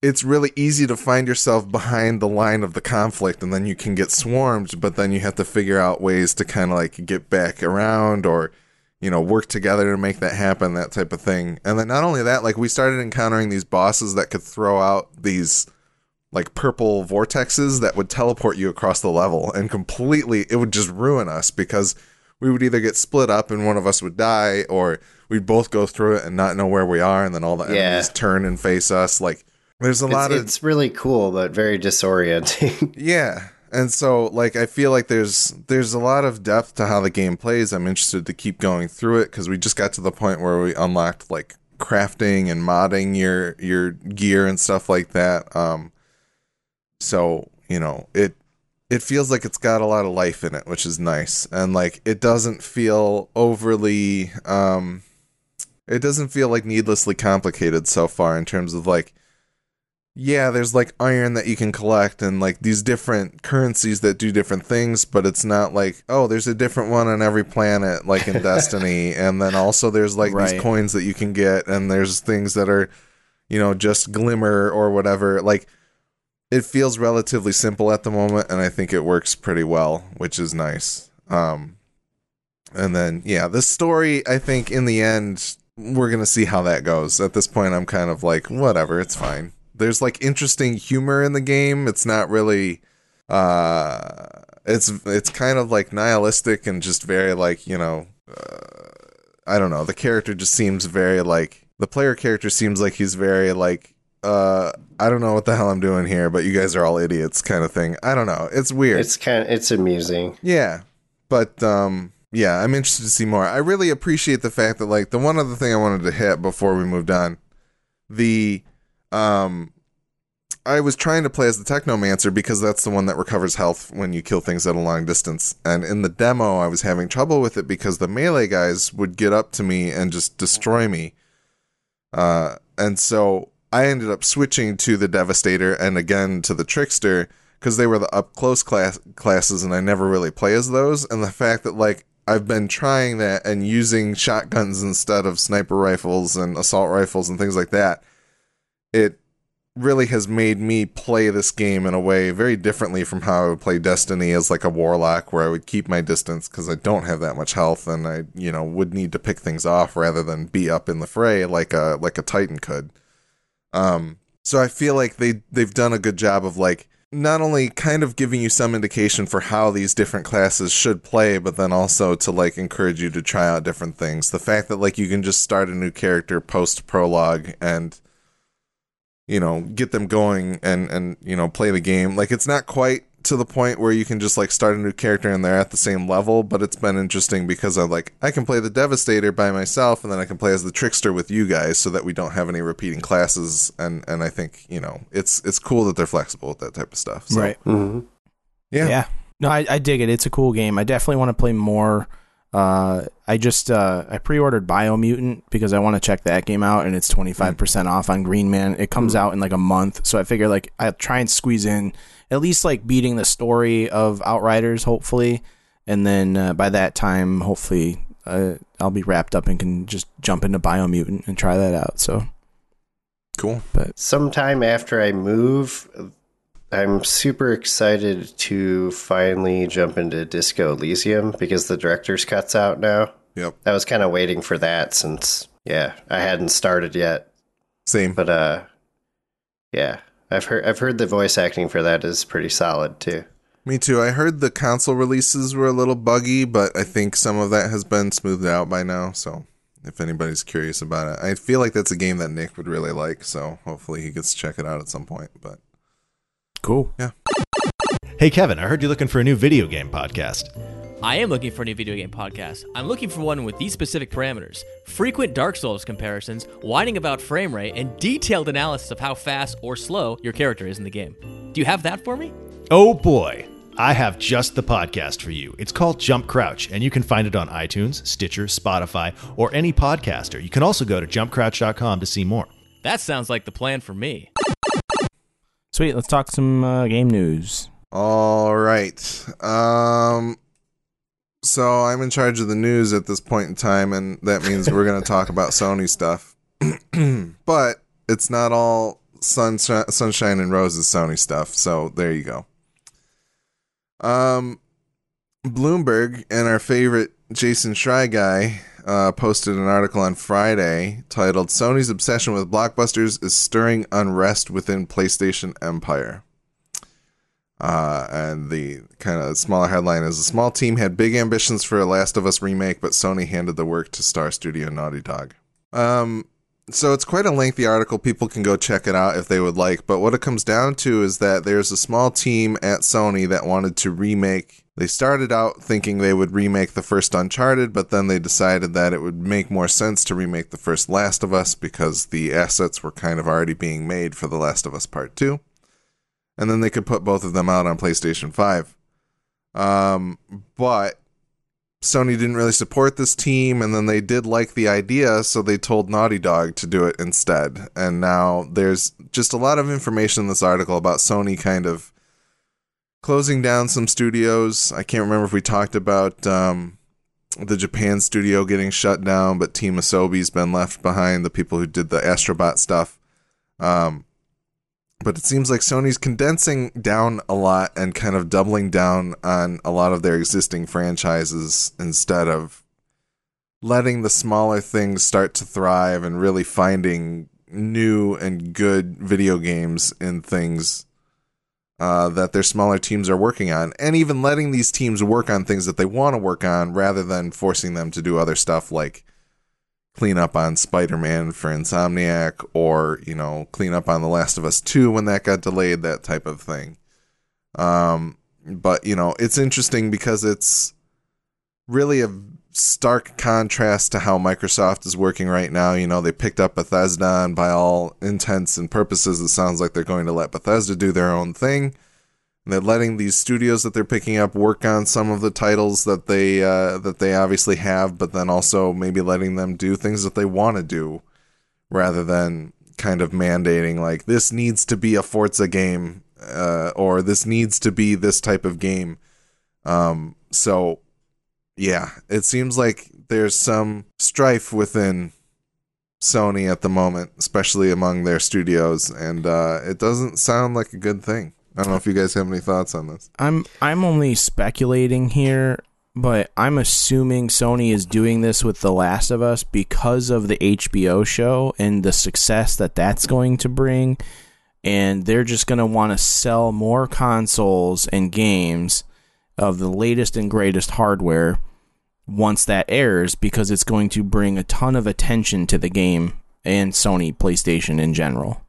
it's really easy to find yourself behind the line of the conflict and then you can get swarmed, but then you have to figure out ways to kind of like get back around or you know, work together to make that happen, that type of thing. And then not only that, like we started encountering these bosses that could throw out these like purple vortexes that would teleport you across the level and completely it would just ruin us because we would either get split up and one of us would die or we'd both go through it and not know where we are and then all the Yeah. enemies turn and face us like there's a It's, lot of it's really cool, but very disorienting. *laughs* yeah. And so like I feel like there's there's a lot of depth to how the game plays. I'm interested to keep going through it cuz we just got to the point where we unlocked like crafting and modding your your gear and stuff like that. Um so, you know, it it feels like it's got a lot of life in it, which is nice. And like it doesn't feel overly um it doesn't feel like needlessly complicated so far in terms of like yeah, there's like iron that you can collect and like these different currencies that do different things, but it's not like, oh, there's a different one on every planet, like in *laughs* Destiny. And then also there's like Right. these coins that you can get, and there's things that are, you know, just glimmer or whatever. Like, it feels relatively simple at the moment, and I think it works pretty well, which is nice. Um, and then, yeah, the story, I think in the end, we're going to see how that goes. At this point, I'm kind of like, whatever, it's fine. There's like interesting humor in the game. It's not really, uh, it's, it's kind of like nihilistic and just very like, you know, uh, I don't know. The character just seems very like, the player character seems like he's very like, uh, I don't know what the hell I'm doing here, but you guys are all idiots kind of thing. I don't know. It's weird. it's kind of it's amusing. Yeah. But um yeah, I'm interested to see more. I really appreciate the fact that like the one other thing I wanted to hit before we moved on. The um I was trying to play as the Technomancer because that's the one that recovers health when you kill things at a long distance. And in the demo, I was having trouble with it because the melee guys would get up to me and just destroy me. Uh, and so I ended up switching to the Devastator and again to the Trickster because they were the up close class classes, and I never really play as those. And the fact that like I've been trying that and using shotguns instead of sniper rifles and assault rifles and things like that. It really has made me play this game in a way very differently from how I would play Destiny as like a warlock where I would keep my distance because I don't have that much health and I you know would need to pick things off rather than be up in the fray like a like a titan could. Um so I feel like they they've done a good job of like not only kind of giving you some indication for how these different classes should play, but then also to like encourage you to try out different things. The fact that like you can just start a new character post prologue and you know get them going and and you know play the game like it's not quite to the point where you can just like start a new character and they're at the same level but it's been interesting because i like i can play the devastator by myself and then i can play as the trickster with you guys so that we don't have any repeating classes and and i think you know it's it's cool that they're flexible with that type of stuff so, right. hmm yeah Yeah. No, I, I dig it. It's a cool game. I definitely want to play more. Uh, I just uh, I pre-ordered Biomutant because I want to check that game out, and it's twenty five percent off on Green Man. It comes out in like a month, so I figure like I'll try and squeeze in at least like beating the story of Outriders, hopefully, and then uh, by that time, hopefully, uh, I'll be wrapped up and can just jump into Biomutant and try that out. So, cool But Sometime after I move, I'm super excited to finally jump into Disco Elysium because the director's cut's out now. yep I was kind of waiting for that since, yeah, I hadn't started yet. same But uh, yeah, I've heard I've heard the voice acting for that is pretty solid too. me too i heard the console releases were a little buggy but i think some of that has been smoothed out by now so if anybody's curious about it i feel like that's a game that nick would really like so hopefully he gets to check it out at some point but cool. Yeah. Hey, Kevin, I heard you're looking for a new video game podcast. I am looking for a new video game podcast. I'm looking for one with these specific parameters frequent Dark Souls comparisons, whining about frame rate, and detailed analysis of how fast or slow your character is in the game. Do you have that for me? Oh boy, I have just the podcast for you. It's called Jump Crouch, and you can find it on iTunes, Stitcher, Spotify, or any podcaster. You can also go to jumpcrouch.com to see more. That sounds like the plan for me. Sweet. Let's talk some uh, game news. All right. Um so I'm in charge of the news at this point in time and that means we're going to talk about Sony stuff. *clears throat* but it's not all sunshine, sunshine and roses Sony stuff. So there you go. Um Bloomberg and our favorite Jason Schreier guy uh, posted an article on Friday titled "Sony's obsession with blockbusters is stirring unrest within PlayStation Empire." Uh, and the kind of smaller headline is: A small team had big ambitions for a Last of Us remake, but Sony handed the work to Star Studio Naughty Dog. Um, so it's quite a lengthy article. People can go check it out if they would like. But what it comes down to is that there's a small team at Sony that wanted to remake. They started out thinking they would remake the first Uncharted, but then they decided that it would make more sense to remake the first Last of Us because the assets were kind of already being made for The Last of Us Part 2. And then they could put both of them out on PlayStation 5. Um, but Sony didn't really support this team, and then they did like the idea, so they told Naughty Dog to do it instead. And now there's just a lot of information in this article about Sony kind of closing down some studios. I can't remember if we talked about um, the Japan studio getting shut down, but Team Asobi's been left behind, the people who did the Astrobot stuff. Um, but it seems like Sony's condensing down a lot and kind of doubling down on a lot of their existing franchises instead of letting the smaller things start to thrive and really finding new and good video games in things uh, that their smaller teams are working on, and even letting these teams work on things that they want to work on rather than forcing them to do other stuff like clean up on Spider-Man for Insomniac or, you know, clean up on The Last of Us 2 when that got delayed, that type of thing. Um but, you know, it's interesting because it's really a stark contrast to how Microsoft is working right now. You know, they picked up Bethesda and by all intents and purposes it sounds like they're going to let Bethesda do their own thing. And they're letting these studios that they're picking up work on some of the titles that they uh, that they obviously have, but then also maybe letting them do things that they want to do, rather than kind of mandating like this needs to be a Forza game uh, or this needs to be this type of game. Um, so yeah, it seems like there's some strife within Sony at the moment, especially among their studios, and uh, it doesn't sound like a good thing. I don't know if you guys have any thoughts on this. I'm I'm only speculating here, but I'm assuming Sony is doing this with The Last of Us because of the HBO show and the success that that's going to bring, and they're just going to want to sell more consoles and games of the latest and greatest hardware once that airs because it's going to bring a ton of attention to the game and Sony PlayStation in general.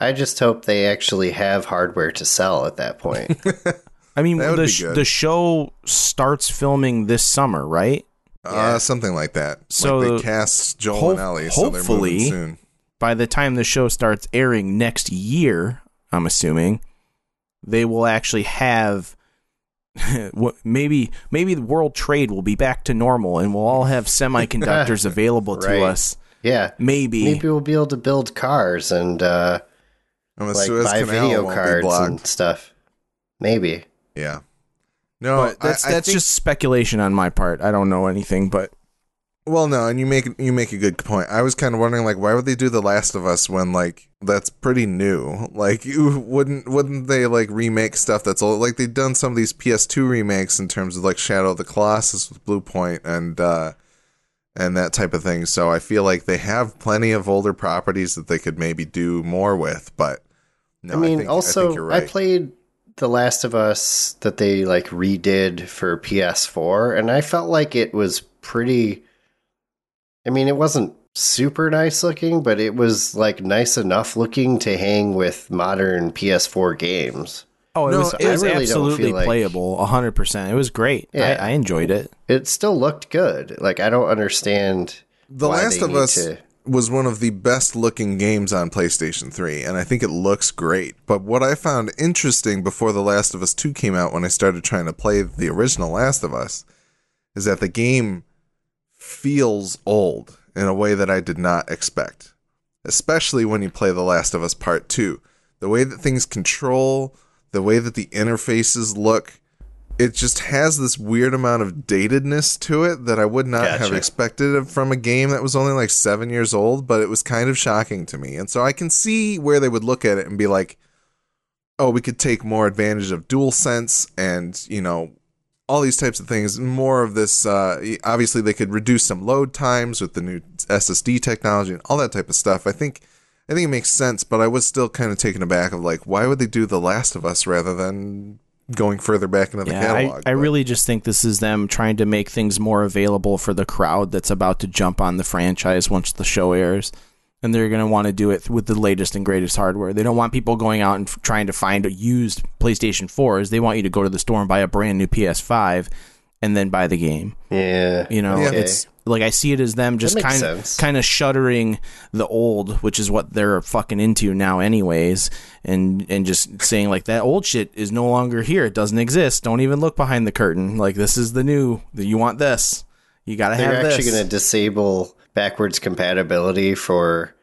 I just hope they actually have hardware to sell at that point. *laughs* I mean, That would the be sh- good. the show starts filming this summer, right? Uh, something like that. So, like they cast Joel ho- and Ellie, so they're hopefully- soon. By the time the show starts airing next year, I'm assuming they will actually have *laughs* what maybe maybe the world trade will be back to normal and we'll all have semiconductors *laughs* available to Right. us. yeah. Maybe. Maybe we'll be able to build cars and uh, And the like Suez buy Canal video cards and stuff. Maybe. Yeah. No, but that's I, I that's think- just speculation on my part. I don't know anything, but Well, no, and you make you make a good point. I was kind of wondering, like, why would they do The Last of Us when, like, that's pretty new? Like, you wouldn't wouldn't they like remake stuff that's old? Like they've done some of these PS2 remakes in terms of like Shadow of the Colossus with Bluepoint and uh and that type of thing. So I feel like they have plenty of older properties that they could maybe do more with. But no, I mean, think, also, I, I, think you're right. played The Last of Us that they like redid for PS4, and I felt like it was pretty. I mean, it wasn't super nice looking, but it was like nice enough looking to hang with modern PS4 games. oh, it No, was, it was really absolutely feel like- playable, hundred percent. It was great. Yeah. I, I enjoyed it. It still looked good. Like I don't understand. The why Last they of need Us to- was one of the best looking games on PlayStation 3, and I think it looks great. But what I found interesting before The Last of Us 2 came out, when I started trying to play the original Last of Us, is that the game feels old in a way that I did not expect. Especially when you play The Last of Us Part 2. The way that things control, the way that the interfaces look, it just has this weird amount of datedness to it that I would not have expected from a game that was only like seven years old, but it was kind of shocking to me. And so I can see where they would look at it and be like, oh, we could take more advantage of DualSense and, you know, all these types of things. More of this, uh, obviously, they could reduce some load times with the new SSD technology and all that type of stuff. I think. I think it makes sense, but I was still kind of taken aback of like, why would they do The Last of Us rather than going further back into the Yeah, catalog? I, I really just think this is them trying to make things more available for the crowd that's about to jump on the franchise once the show airs. And they're going to want to do it with the latest and greatest hardware. They don't want people going out and f- trying to find a used PlayStation 4s. They want you to go to the store and buy a brand new PS5 and then buy the game. Yeah, You know, Yeah. it's like I see it as them just kind sense. of kind of shuttering the old, which is what they're fucking into now, anyways, and and just saying like that old shit is no longer here. It doesn't exist. Don't even look behind the curtain. Like this is the new. You want this. You gotta they're have actually this. going to disable backwards compatibility for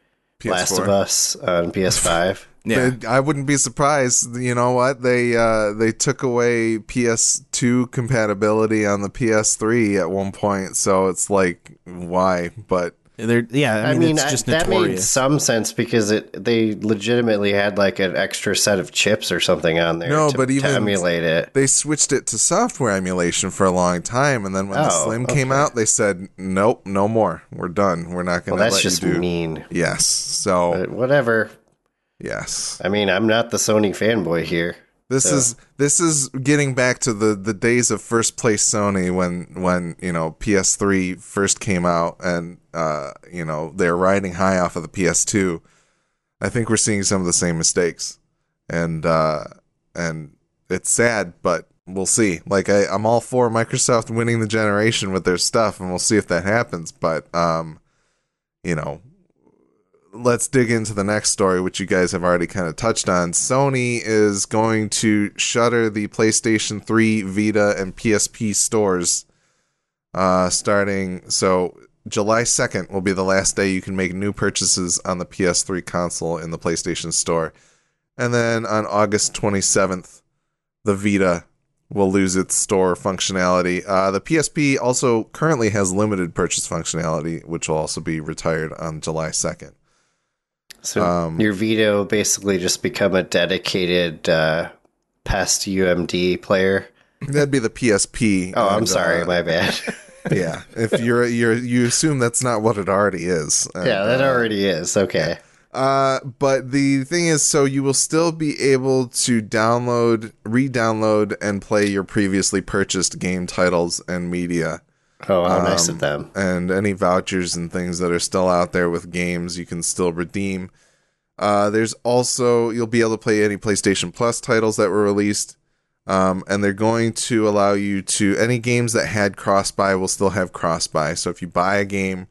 Last PS4. of Us on PS5. Yeah. They- I wouldn't be surprised. You know what? They uh, they took away PS2 compatibility on the PS3 at one point, so it's like why? But They're, yeah. I I mean, mean, it's I- just that made some sense because it they legitimately had like an extra set of chips or something on there. No, to, but to even- emulate it. they switched it to software emulation for a long time, and then when the Oh, Slim came out, they said, "Nope, no more. We're done. We're not going Well, to that's let just you do." mean. Yes. So But whatever. Yes. I mean, I'm not the Sony fanboy here. This So- is this is getting back to the the days of first place Sony when when you know PS3 first came out and uh you know they're riding high off of the PS2. I think we're seeing some of the same mistakes, and uh and it's sad, but we'll see. Like I, I'm all for Microsoft winning the generation with their stuff, and we'll see if that happens. But um, you know, let's dig into the next story, which you guys have already kind of touched on. Sony is going to shutter the PlayStation 3, Vita, and PSP stores uh, starting. So, July 2nd will be the last day you can make new purchases on the PS3 console in the PlayStation Store. And then on August 27th, the Vita will lose its store functionality. Uh, the PSP also currently has limited purchase functionality, which will also be retired on July 2nd. So Um, your Vita basically just become a dedicated uh, past UMD player. That'd be the PSP. Oh, I'm sorry, uh, my bad. *laughs* yeah, if you're you're you assume that's not what it already is. And, yeah, that uh, already is okay. Uh, but the thing is, so you will still be able to download, re-download, and play your previously purchased game titles and media. Oh, how nice Um, of them. and any vouchers and things that are still out there with games you can still redeem. Uh, there's also you'll be able to play any PlayStation Plus titles that were released, um, and they're going to allow you to any games that had cross buy will still have cross buy. So if you buy a game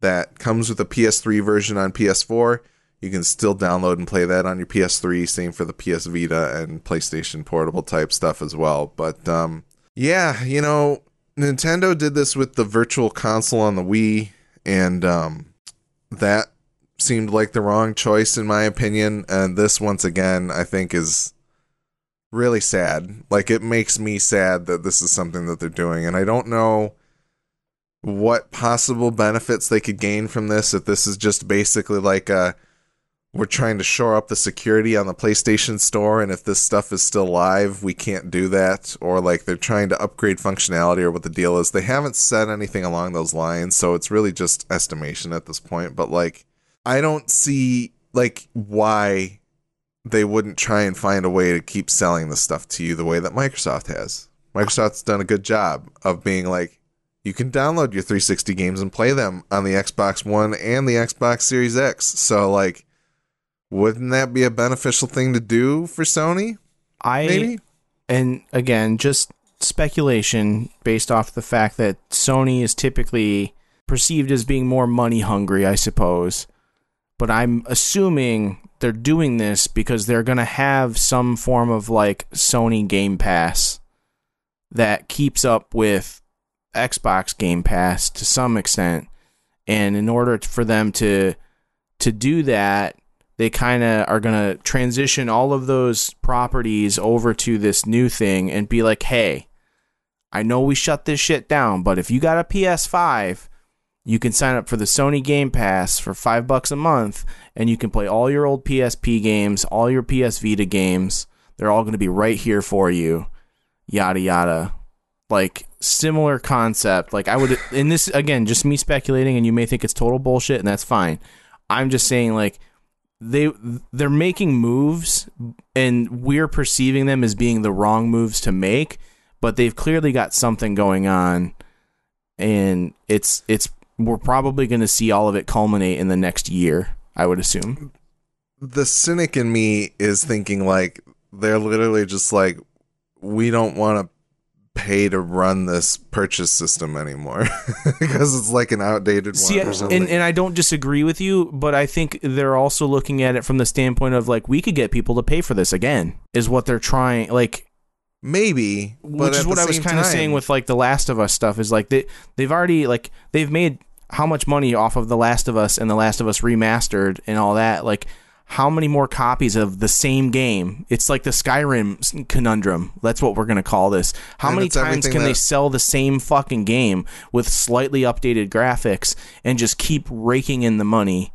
that comes with a PS3 version on PS4, you can still download and play that on your PS3. Same for the PS Vita and PlayStation Portable type stuff as well. But um, yeah, you know, Nintendo did this with the Virtual Console on the Wii, and um, that seemed like the wrong choice in my opinion. And this, once again, I think is really sad. Like it makes me sad that this is something that they're doing, and I don't know what possible benefits they could gain from this if this is just basically like a we're trying to shore up the security on the PlayStation Store, and if this stuff is still live, we can't do that. Or like they're trying to upgrade functionality, or what the deal is. They haven't said anything along those lines, so it's really just estimation at this point. But like, I don't see like why they wouldn't try and find a way to keep selling this stuff to you the way that Microsoft has. Microsoft's done a good job of being like, you can download your 360 games and play them on the Xbox One and the Xbox Series X. So like wouldn't that be a beneficial thing to do for Sony? I Maybe? and again, just speculation based off the fact that Sony is typically perceived as being more money hungry, I suppose. But I'm assuming they're doing this because they're going to have some form of like Sony Game Pass that keeps up with Xbox Game Pass to some extent. And in order for them to to do that, they kind of are going to transition all of those properties over to this new thing and be like, hey, I know we shut this shit down, but if you got a PS5, you can sign up for the Sony Game Pass for five bucks a month and you can play all your old PSP games, all your PS Vita games. They're all going to be right here for you. Yada, yada. Like, similar concept. Like, I would, and this, again, just me speculating, and you may think it's total bullshit, and that's fine. I'm just saying, like, they they're making moves and we're perceiving them as being the wrong moves to make but they've clearly got something going on. And it's it's we're probably going to see all of it culminate in the next year i would assume. The cynic in me is thinking like they're literally just like we don't want to pay to run this purchase system anymore *laughs* because it's like an outdated See, one or something. and, and I don't disagree with you, but I think they're also looking at it from the standpoint of like we could get people to pay for this again, is what they're trying. Like Maybe, but which is what I was kind of saying with like the Last of Us stuff is like they they've already like they've made how much money off of the Last of Us and the Last of Us remastered and all that like how many more copies of the same game? It's like the Skyrim conundrum. That's what we're going to call this. How And many times can they sell the same fucking game with slightly updated graphics and just keep raking in the money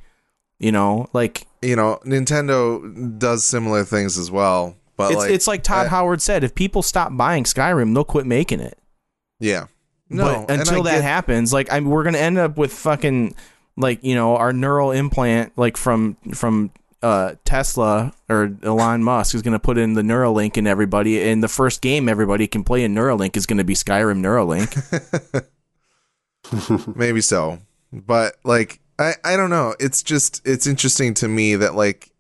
you know? Like you know, Nintendo does similar things as well. But it's like, it's like Todd I- Howard said if people stop buying Skyrim they'll quit making it. Yeah, no, but until I that get- happens, like I'm, we're gonna end up with fucking like you know our neural implant like from from uh, Tesla or Elon Musk is gonna put in the Neuralink in everybody, and the first game everybody can play in Neuralink is gonna be Skyrim Neuralink. *laughs* *laughs* maybe so but like i i don't know it's just it's interesting to me that like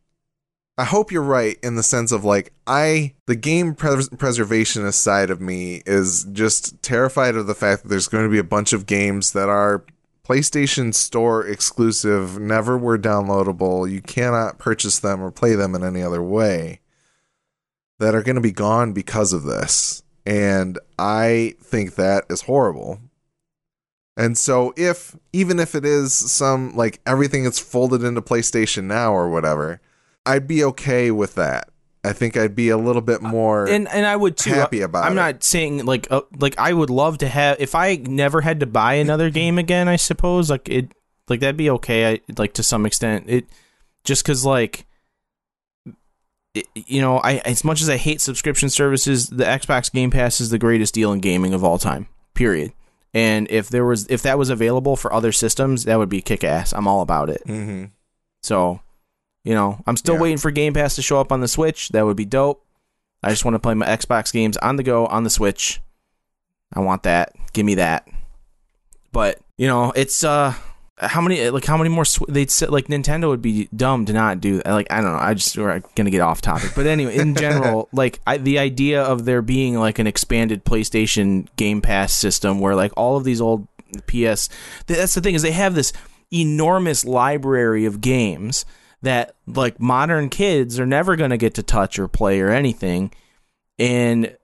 i hope you're right in the sense of like i the game pres- preservationist side of me is just terrified of the fact that there's going to be a bunch of games that are PlayStation Store exclusive, never were downloadable. You cannot purchase them or play them in any other way. That are going to be gone because of this. And I think that is horrible. And so if even if it is some like everything that's folded into PlayStation Now or whatever, I'd be okay with that. I think I'd be a little bit more. and and I would too. happy about I'm it. not saying like uh, like I would love to have if I never had to buy another *laughs* game again. I suppose like it like that'd be okay. I like to some extent it just because like it, you know I as much as I hate subscription services, the Xbox Game Pass is the greatest deal in gaming of all time. Period. And if there was if that was available for other systems, that would be kick ass. I'm all about it. hmm So, you know, I'm still Yeah. waiting for Game Pass to show up on the Switch. That would be dope. I just want to play my Xbox games on the go on the Switch. I want that. Give me that. But you know, it's uh, how many like how many more sw- they'd say like Nintendo would be dumb to not do that. Like I don't know. I just we're gonna get off topic. But anyway, in general, *laughs* like I, the idea of there being like an expanded PlayStation Game Pass system where like all of these old PS. That's the thing is they have this enormous library of games that like modern kids are never going to get to touch or play or anything. And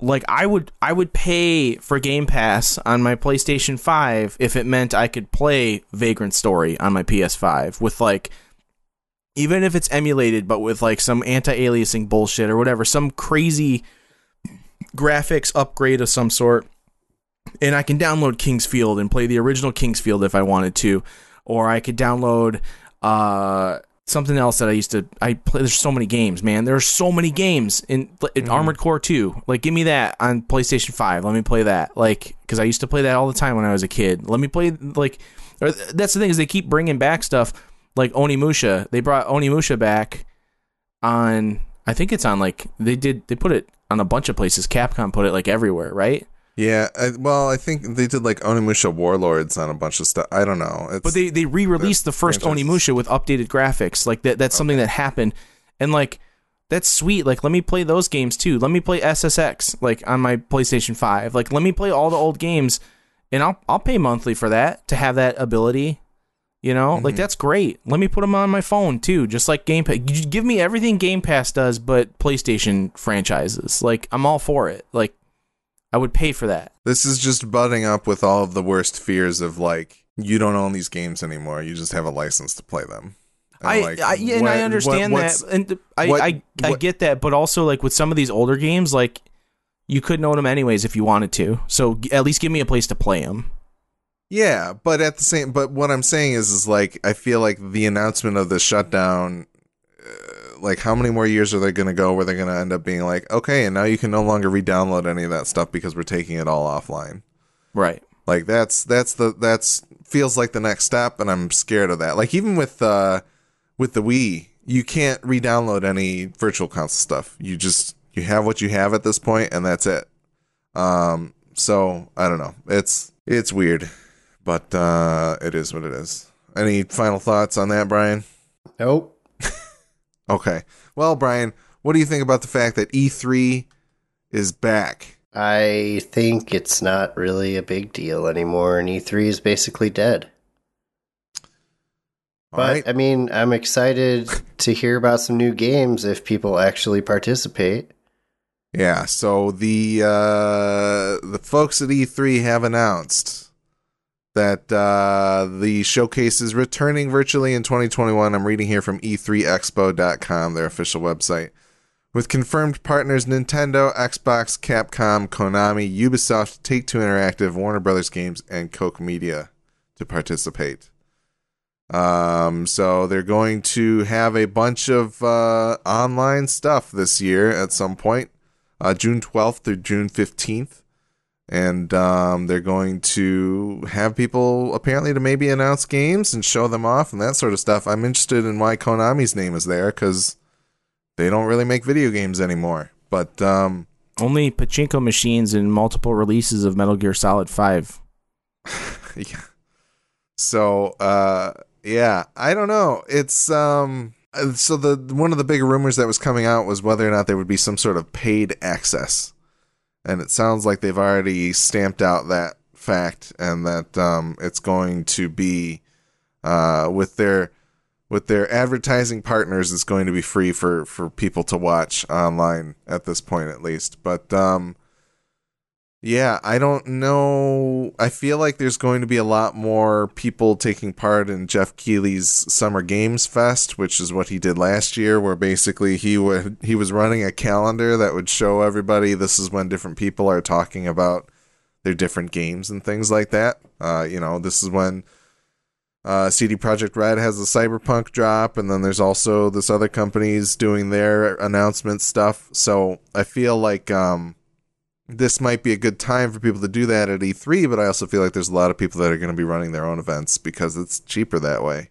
like I would I would pay for Game Pass on my PlayStation 5 if it meant I could play Vagrant Story on my PS5 with like even if it's emulated but with like some anti-aliasing bullshit or whatever some crazy graphics upgrade of some sort. And I can download King's Field and play the original King's Field if I wanted to, or I could download uh, something else that I used to. I play. There's so many games, man. There are so many games in, in Armored Core 2. Like, give me that on PlayStation 5. Let me play that. Like, because I used to play that all the time when I was a kid. Let me play like. Or that's the thing is they keep bringing back stuff like Onimusha. They brought Onimusha back on. I think it's on like they did. They put it on a bunch of places. Capcom put it like everywhere, right? Yeah, I, well, I think they did like Onimusha Warlords on a bunch of stuff. I don't know. It's, But they they re-released the first franchises. Onimusha with updated graphics. Like that that's something that happened, and like that's sweet. Like let me play those games too. Let me play SSX like on my PlayStation Five. Like let me play all the old games, and I'll I'll pay monthly for that to have that ability. You know, like mm-hmm. that's great. Let me put them on my phone too, just like Game Pass. Give me everything Game Pass does, but PlayStation franchises. Like I'm all for it. Like I would pay for that. this is just butting up with all of the worst fears of like you don't own these games anymore. You just have a license to play them. And, I, like, I yeah, and what- I understand what- that, and I, what- I, I get that, but also like with some of these older games, like you couldn't own them anyways if you wanted to. So g- at least give me a place to play them. Yeah, but at the same, but what I'm saying is, is like I feel like the announcement of the shutdown, uh, like how many more years are they going to go where they're going to end up being like, okay, and now you can no longer re-download any of that stuff because we're taking it all offline. Right. Like that's that's the that's feels like the next step, and I'm scared of that. Like even with uh with the Wii, you can't re-download any virtual console stuff. You just you have what you have at this point, and that's it. Um, so I don't know. It's it's weird, but uh, it is what it is. Any final thoughts on that, Brian? Nope. Okay. Well, Brian, what do you think about the fact that E3 is back? I think it's not really a big deal anymore, and E3 is basically dead. All But right. I mean, I'm excited *laughs* to hear about some new games if people actually participate. Yeah, so the uh, the folks at E3 have announced that uh, the showcase is returning virtually in 2021. I'm reading here from E E3Expo.com, their official website, with confirmed partners Nintendo, Xbox, Capcom, Konami, Ubisoft, Take Two Interactive, Warner Brothers Games, and Koch Media to participate. Um, so they're going to have a bunch of uh, online stuff this year at some point uh, June 12th through June 15th. And um, they're going to have people apparently to maybe announce games and show them off and that sort of stuff. I'm interested in why Konami's name is there because they don't really make video games anymore. But um, Only pachinko machines and multiple releases of Metal Gear Solid Five. *laughs* yeah. So uh yeah, I don't know. It's um uh, so the one of the big rumors that was coming out was whether or not there would be some sort of paid access. And it sounds like they've already stamped out that fact and that um it's going to be uh with their with their advertising partners it's going to be free for for people to watch online at this point at least. But um Yeah, I don't know. I feel like there's going to be a lot more people taking part in Geoff Keighley's Summer Games Fest, which is what he did last year, where basically he would he was running a calendar that would show everybody this is when different people are talking about their different games and things like that. Uh, you know, this is when uh, CD Projekt Red has the Cyberpunk drop, and then there's also this other companies doing their announcement stuff. So I feel like um, this might be a good time for people to do that at E3, but I also feel like there's a lot of people that are going to be running their own events because it's cheaper that way.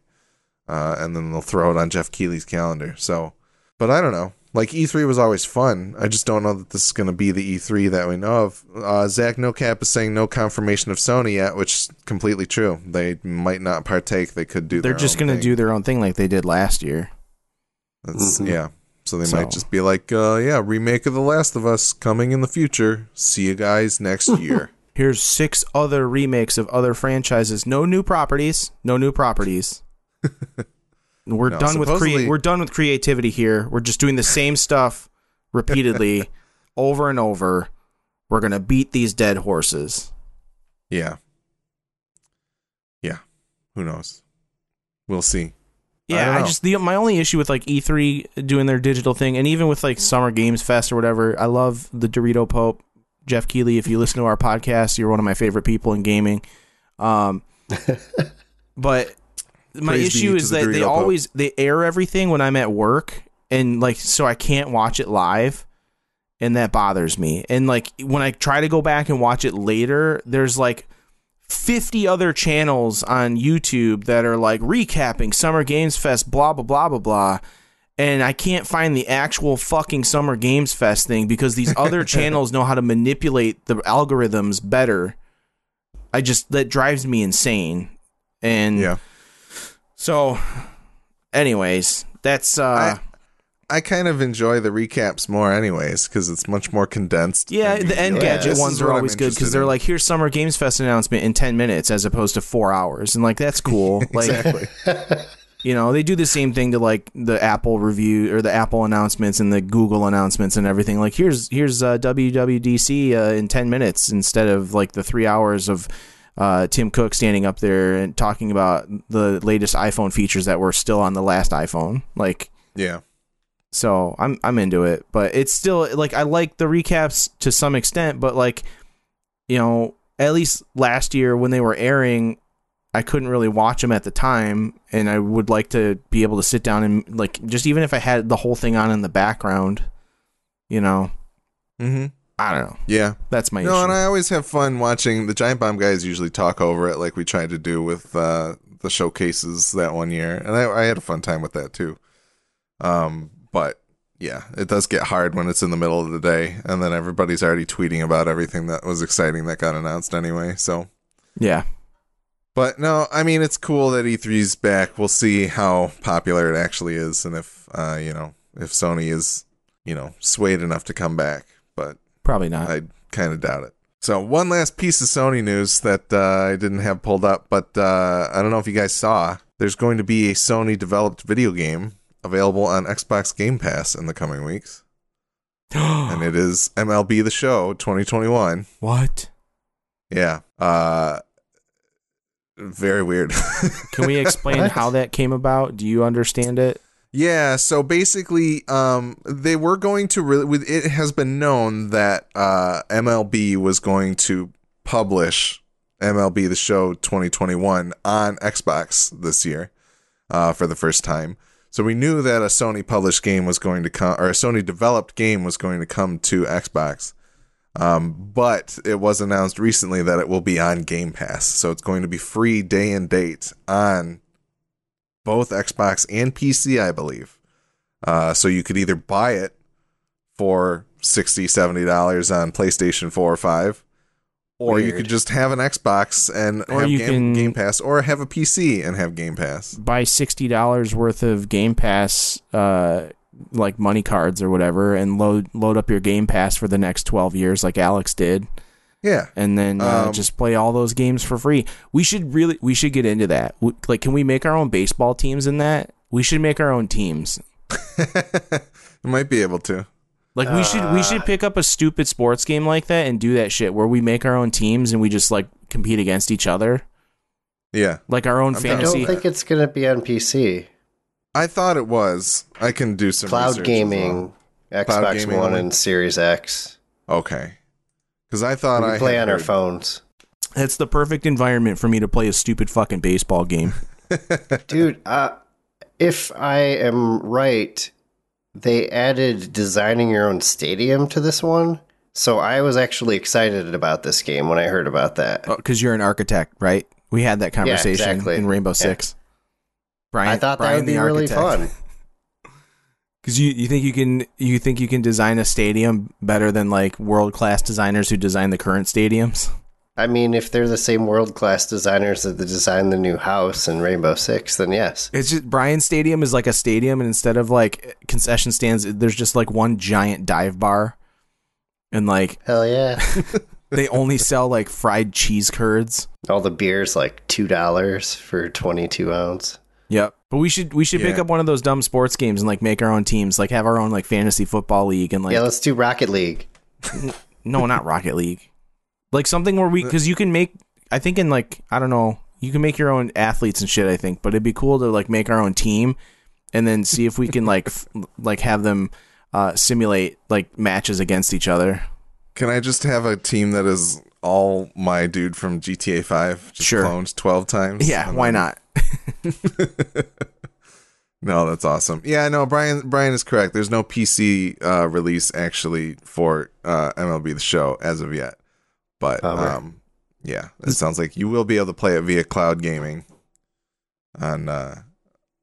Uh, and then they'll throw it on Geoff Keighley's calendar. So, but I don't know. Like E3 was always fun. I just don't know that this is going to be the E3 that we know of. Uh, Zach NoCap is saying no confirmation of Sony yet, which is completely true. They might not partake. They could do. They're their just going to do their own thing like they did last year. That's, Mhm. Yeah. So they So- might just be like, uh, yeah, remake of The Last of Us coming in the future. See you guys next *laughs* year. Here's six other remakes of other franchises. No new properties. No new properties. *laughs* We're No, done with crea- we're done with creativity here. We're just doing the same stuff *laughs* repeatedly over and over. We're going to beat these dead horses. yeah. Yeah. Who knows? We'll see. I Yeah, don't I, just the my only issue with like E3 doing their digital thing, and even with like Summer Games Fest or whatever, I love the Dorito Pope, Geoff Keighley. If you listen to our podcast, you're one of my favorite people in gaming. Um, *laughs* but my Praise issue is that they Pope. always they air everything when I'm at work, and like so I can't watch it live. And that bothers me. And like when I try to go back and watch it later, there's like 50 other channels on YouTube that are like recapping Summer Games Fest, blah, blah, blah, blah, blah. And I can't find the actual fucking Summer Games Fest thing because these other *laughs* channels know how to manipulate the algorithms better. I just, that drives me insane. And Yeah. so, anyways, that's, uh, I kind of enjoy the recaps more, anyways, because it's much more condensed. Yeah, the end like, gadget this ones are I'm always good because they're in. like, here's Summer Games Fest announcement in 10 minutes as opposed to four hours. And like, that's cool. *laughs* Like, exactly. *laughs* you know, they do the same thing to like the Apple review or the Apple announcements and the Google announcements and everything. Like, here's, here's uh, WWDC uh, in 10 minutes instead of like the three hours of uh, Tim Cook standing up there and talking about the latest iPhone features that were still on the last iPhone. Like, yeah. So I'm I'm into it, but it's still like I like the recaps to some extent, but like you know, at least last year when they were airing, I couldn't really watch them at the time, and I would like to be able to sit down and like just even if I had the whole thing on in the background, you know, Mm-hmm. I don't know. Yeah. That's my No, issue. and I always have fun watching the Giant Bomb guys. Usually talk over it, like we tried to do with uh, the showcases that one year, and I, I had a fun time with that too. Um, but yeah, it does get hard when it's in the middle of the day, and then everybody's already tweeting about everything that was exciting that got announced anyway. So, yeah, but no, I mean it's cool that E3's back. We'll see how popular it actually is, and if uh, you know if Sony is you know swayed enough to come back. But probably not. I kind of doubt it. So one last piece of Sony news that uh, I didn't have pulled up, but uh, I don't know if you guys saw. There's going to be a Sony developed video game available on Xbox Game Pass in the coming weeks, *gasps* and it is MLB The Show 2021. what? Yeah, uh, very weird. *laughs* Can we *laughs* explain how that came about? Do you understand it? Yeah, so basically, um, they were going to really. With it has been known that uh, MLB was going to publish MLB The Show 2021 on Xbox this year uh, for the first time. So we knew that a Sony published game was going to come, or a Sony developed game was going to come to Xbox. Um, but it was announced recently that it will be on Game Pass, so it's going to be free day and date on both Xbox and PC, I believe. Uh, so you could either buy it for 60 $70 on PlayStation 4 or 5, or you could just have an Xbox and Or have you game, can- game Pass, or have a PC and have Game Pass. buy sixty dollars worth of Game Pass, uh, like money cards or whatever, and load load up your Game Pass for the next twelve years, like Alex did, Yeah. and then uh, Um, just play all those games for free. We should really we should get into that. W- Like, can we make our own baseball teams in that? We should make our own teams. *laughs* Might be able to. Like we should we should pick up a stupid sports game like that and do that shit where we make our own teams and we just like compete against each other. Yeah, Like our own I'm down I don't think it's going to be on PC. I thought it was. I can do some Cloud research as gaming, Xbox Cloud gaming One, and Series X. Okay, because I thought We I can play had on our phones. That's the perfect environment for me to play a stupid fucking baseball game. *laughs* Dude, uh, if I am right, they added designing your own stadium to this one. So I was actually excited about this game when I heard about that. Oh, because you're an architect, right? We had that conversation exactly. in Rainbow Yeah. Six. Brian, I thought that Brian would be the really architect. fun. *laughs* Because you, you think you can you think you can design a stadium better than like world class designers who design the current stadiums? I mean, if they're the same world class designers that designed the new house in Rainbow Six, then yes. It's just Brian Stadium is like a stadium, and instead of like concession stands, there's just like one giant dive bar, and like Hell yeah. *laughs* they only sell like fried cheese curds. All the beers like $2 for 22 ounce. Yep. But we should we should pick up one of those dumb sports games and like make our own teams, like have our own like fantasy football league and like yeah, let's do Rocket League. *laughs* no, not Rocket League, like something where we because you can make I think in like I don't know you can make your own athletes and shit. I think, but it'd be cool to like make our own team and then see if we can like f- *laughs* like have them uh, simulate like matches against each other. Can I just have a team that is all my dude from GTA Five, just Sure. cloned twelve times? Yeah, why not? *laughs* No, that's awesome. Yeah, no, Brian Brian is correct. There's no PC uh, release actually for uh, MLB the Show as of yet. But Bummer. um, yeah, it sounds like you will be able to play it via cloud gaming on uh,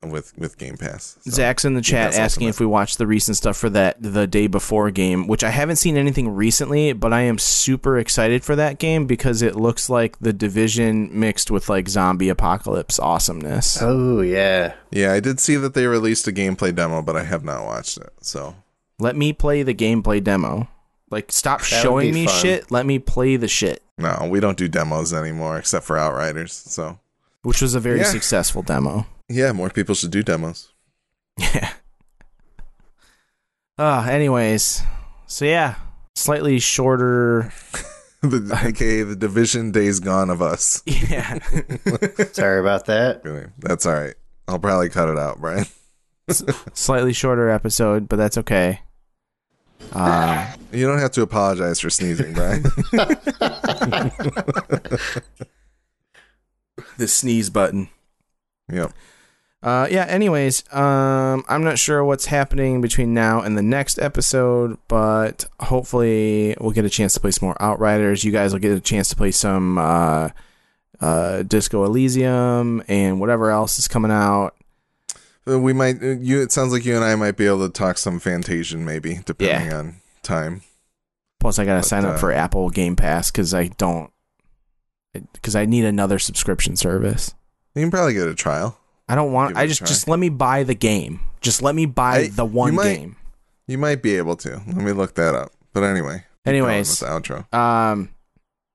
with with Game Pass. So, Zach's in the chat Pass asking Ultimate. if we watched the recent stuff for that the day before game, which I haven't seen anything recently, but I am super excited for that game because it looks like the division mixed with like zombie apocalypse awesomeness. Oh, yeah. Yeah, I did see that they released a gameplay demo, but I have not watched it. So Let me play the gameplay demo. Like stop would showing me fun. shit. Let me play the shit, no, we don't do demos anymore except for Outriders. So which was a very Yeah. successful demo. yeah, more people should do demos. Yeah. Uh, *laughs* anyways, so yeah, slightly shorter. *laughs* the, AKA the Division Days Gone of us. *laughs* Yeah. Sorry about that. Anyway, That's all right. I'll probably cut it out, Brian. slightly shorter episode, but that's okay. Uh, You don't have to apologize for sneezing, Brian. *laughs* the sneeze button. yep. Uh, yeah. Anyways, um, I'm not sure what's happening between now and the next episode, but hopefully we'll get a chance to play some more Outriders. You guys will get a chance to play some uh, uh, Disco Elysium and whatever else is coming out. Uh, We might. uh, You. It sounds like you and I might be able to talk some Fantasian, maybe, depending on time. Plus, I gotta But, sign up uh, for Apple Game Pass because I don't, because I need another subscription service. You can probably get a trial. I don't want. I just just let me buy the game. Just let me buy I- the you one might- game. You might be able to. Let me look that up. But anyway. Anyways. the outro. Um,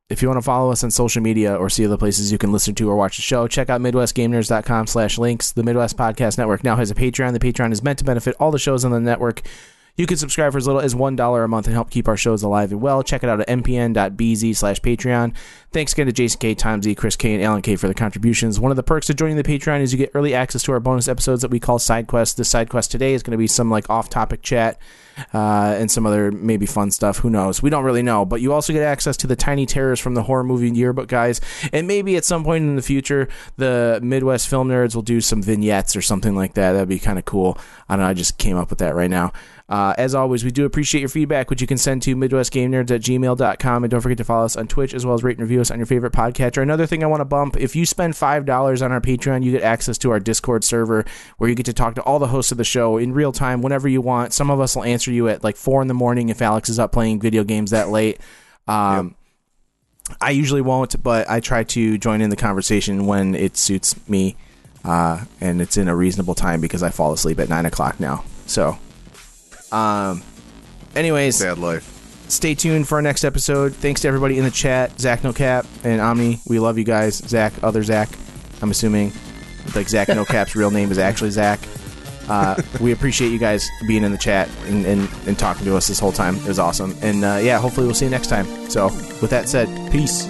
if you want to follow us on social media or see other places you can listen to or watch the show, check out MidwestGameNerds.com slash links. The Midwest Podcast Network now has a Patreon. The Patreon is meant to benefit all the shows on the network. You can subscribe for as little as $1 a month and help keep our shows alive and well. Check it out at mpn.bz slash Patreon. Thanks again to Jason K, Tom Z, Chris K, and Alan K for the contributions. One of the perks of joining the Patreon is you get early access to our bonus episodes that we call side quests. This side quest today is going to be some like off-topic chat uh, and some other maybe fun stuff. Who knows? We don't really know. But you also get access to the tiny terrors from the horror movie yearbook guys, and maybe at some point in the future, the Midwest film nerds will do some vignettes or something like that. That'd be kind of cool. I don't know. I just came up with that right now. Uh, as always, we do appreciate your feedback, which you can send to MidwestGameNerds at gmail.com. And don't forget to follow us on Twitch as well as rate and review us on your favorite podcatcher. Another thing I want to bump if you spend $5 on our Patreon, you get access to our Discord server where you get to talk to all the hosts of the show in real time whenever you want. Some of us will answer you at like 4 in the morning if Alex is up playing video games that late. Um, I usually won't, but I try to join in the conversation when it suits me. Uh, and it's in a reasonable time because I fall asleep at 9 o'clock now. So. Um. Anyways, Sad life. stay tuned for our next episode. Thanks to everybody in the chat, Zach No Cap and Omni. We love you guys. Zach, other Zach. I'm assuming, like Zach No Cap's real name is actually Zach. Uh, we appreciate you guys being in the chat and, and, and talking to us this whole time. It was awesome. And uh, yeah, hopefully we'll see you next time. So, with that said, peace.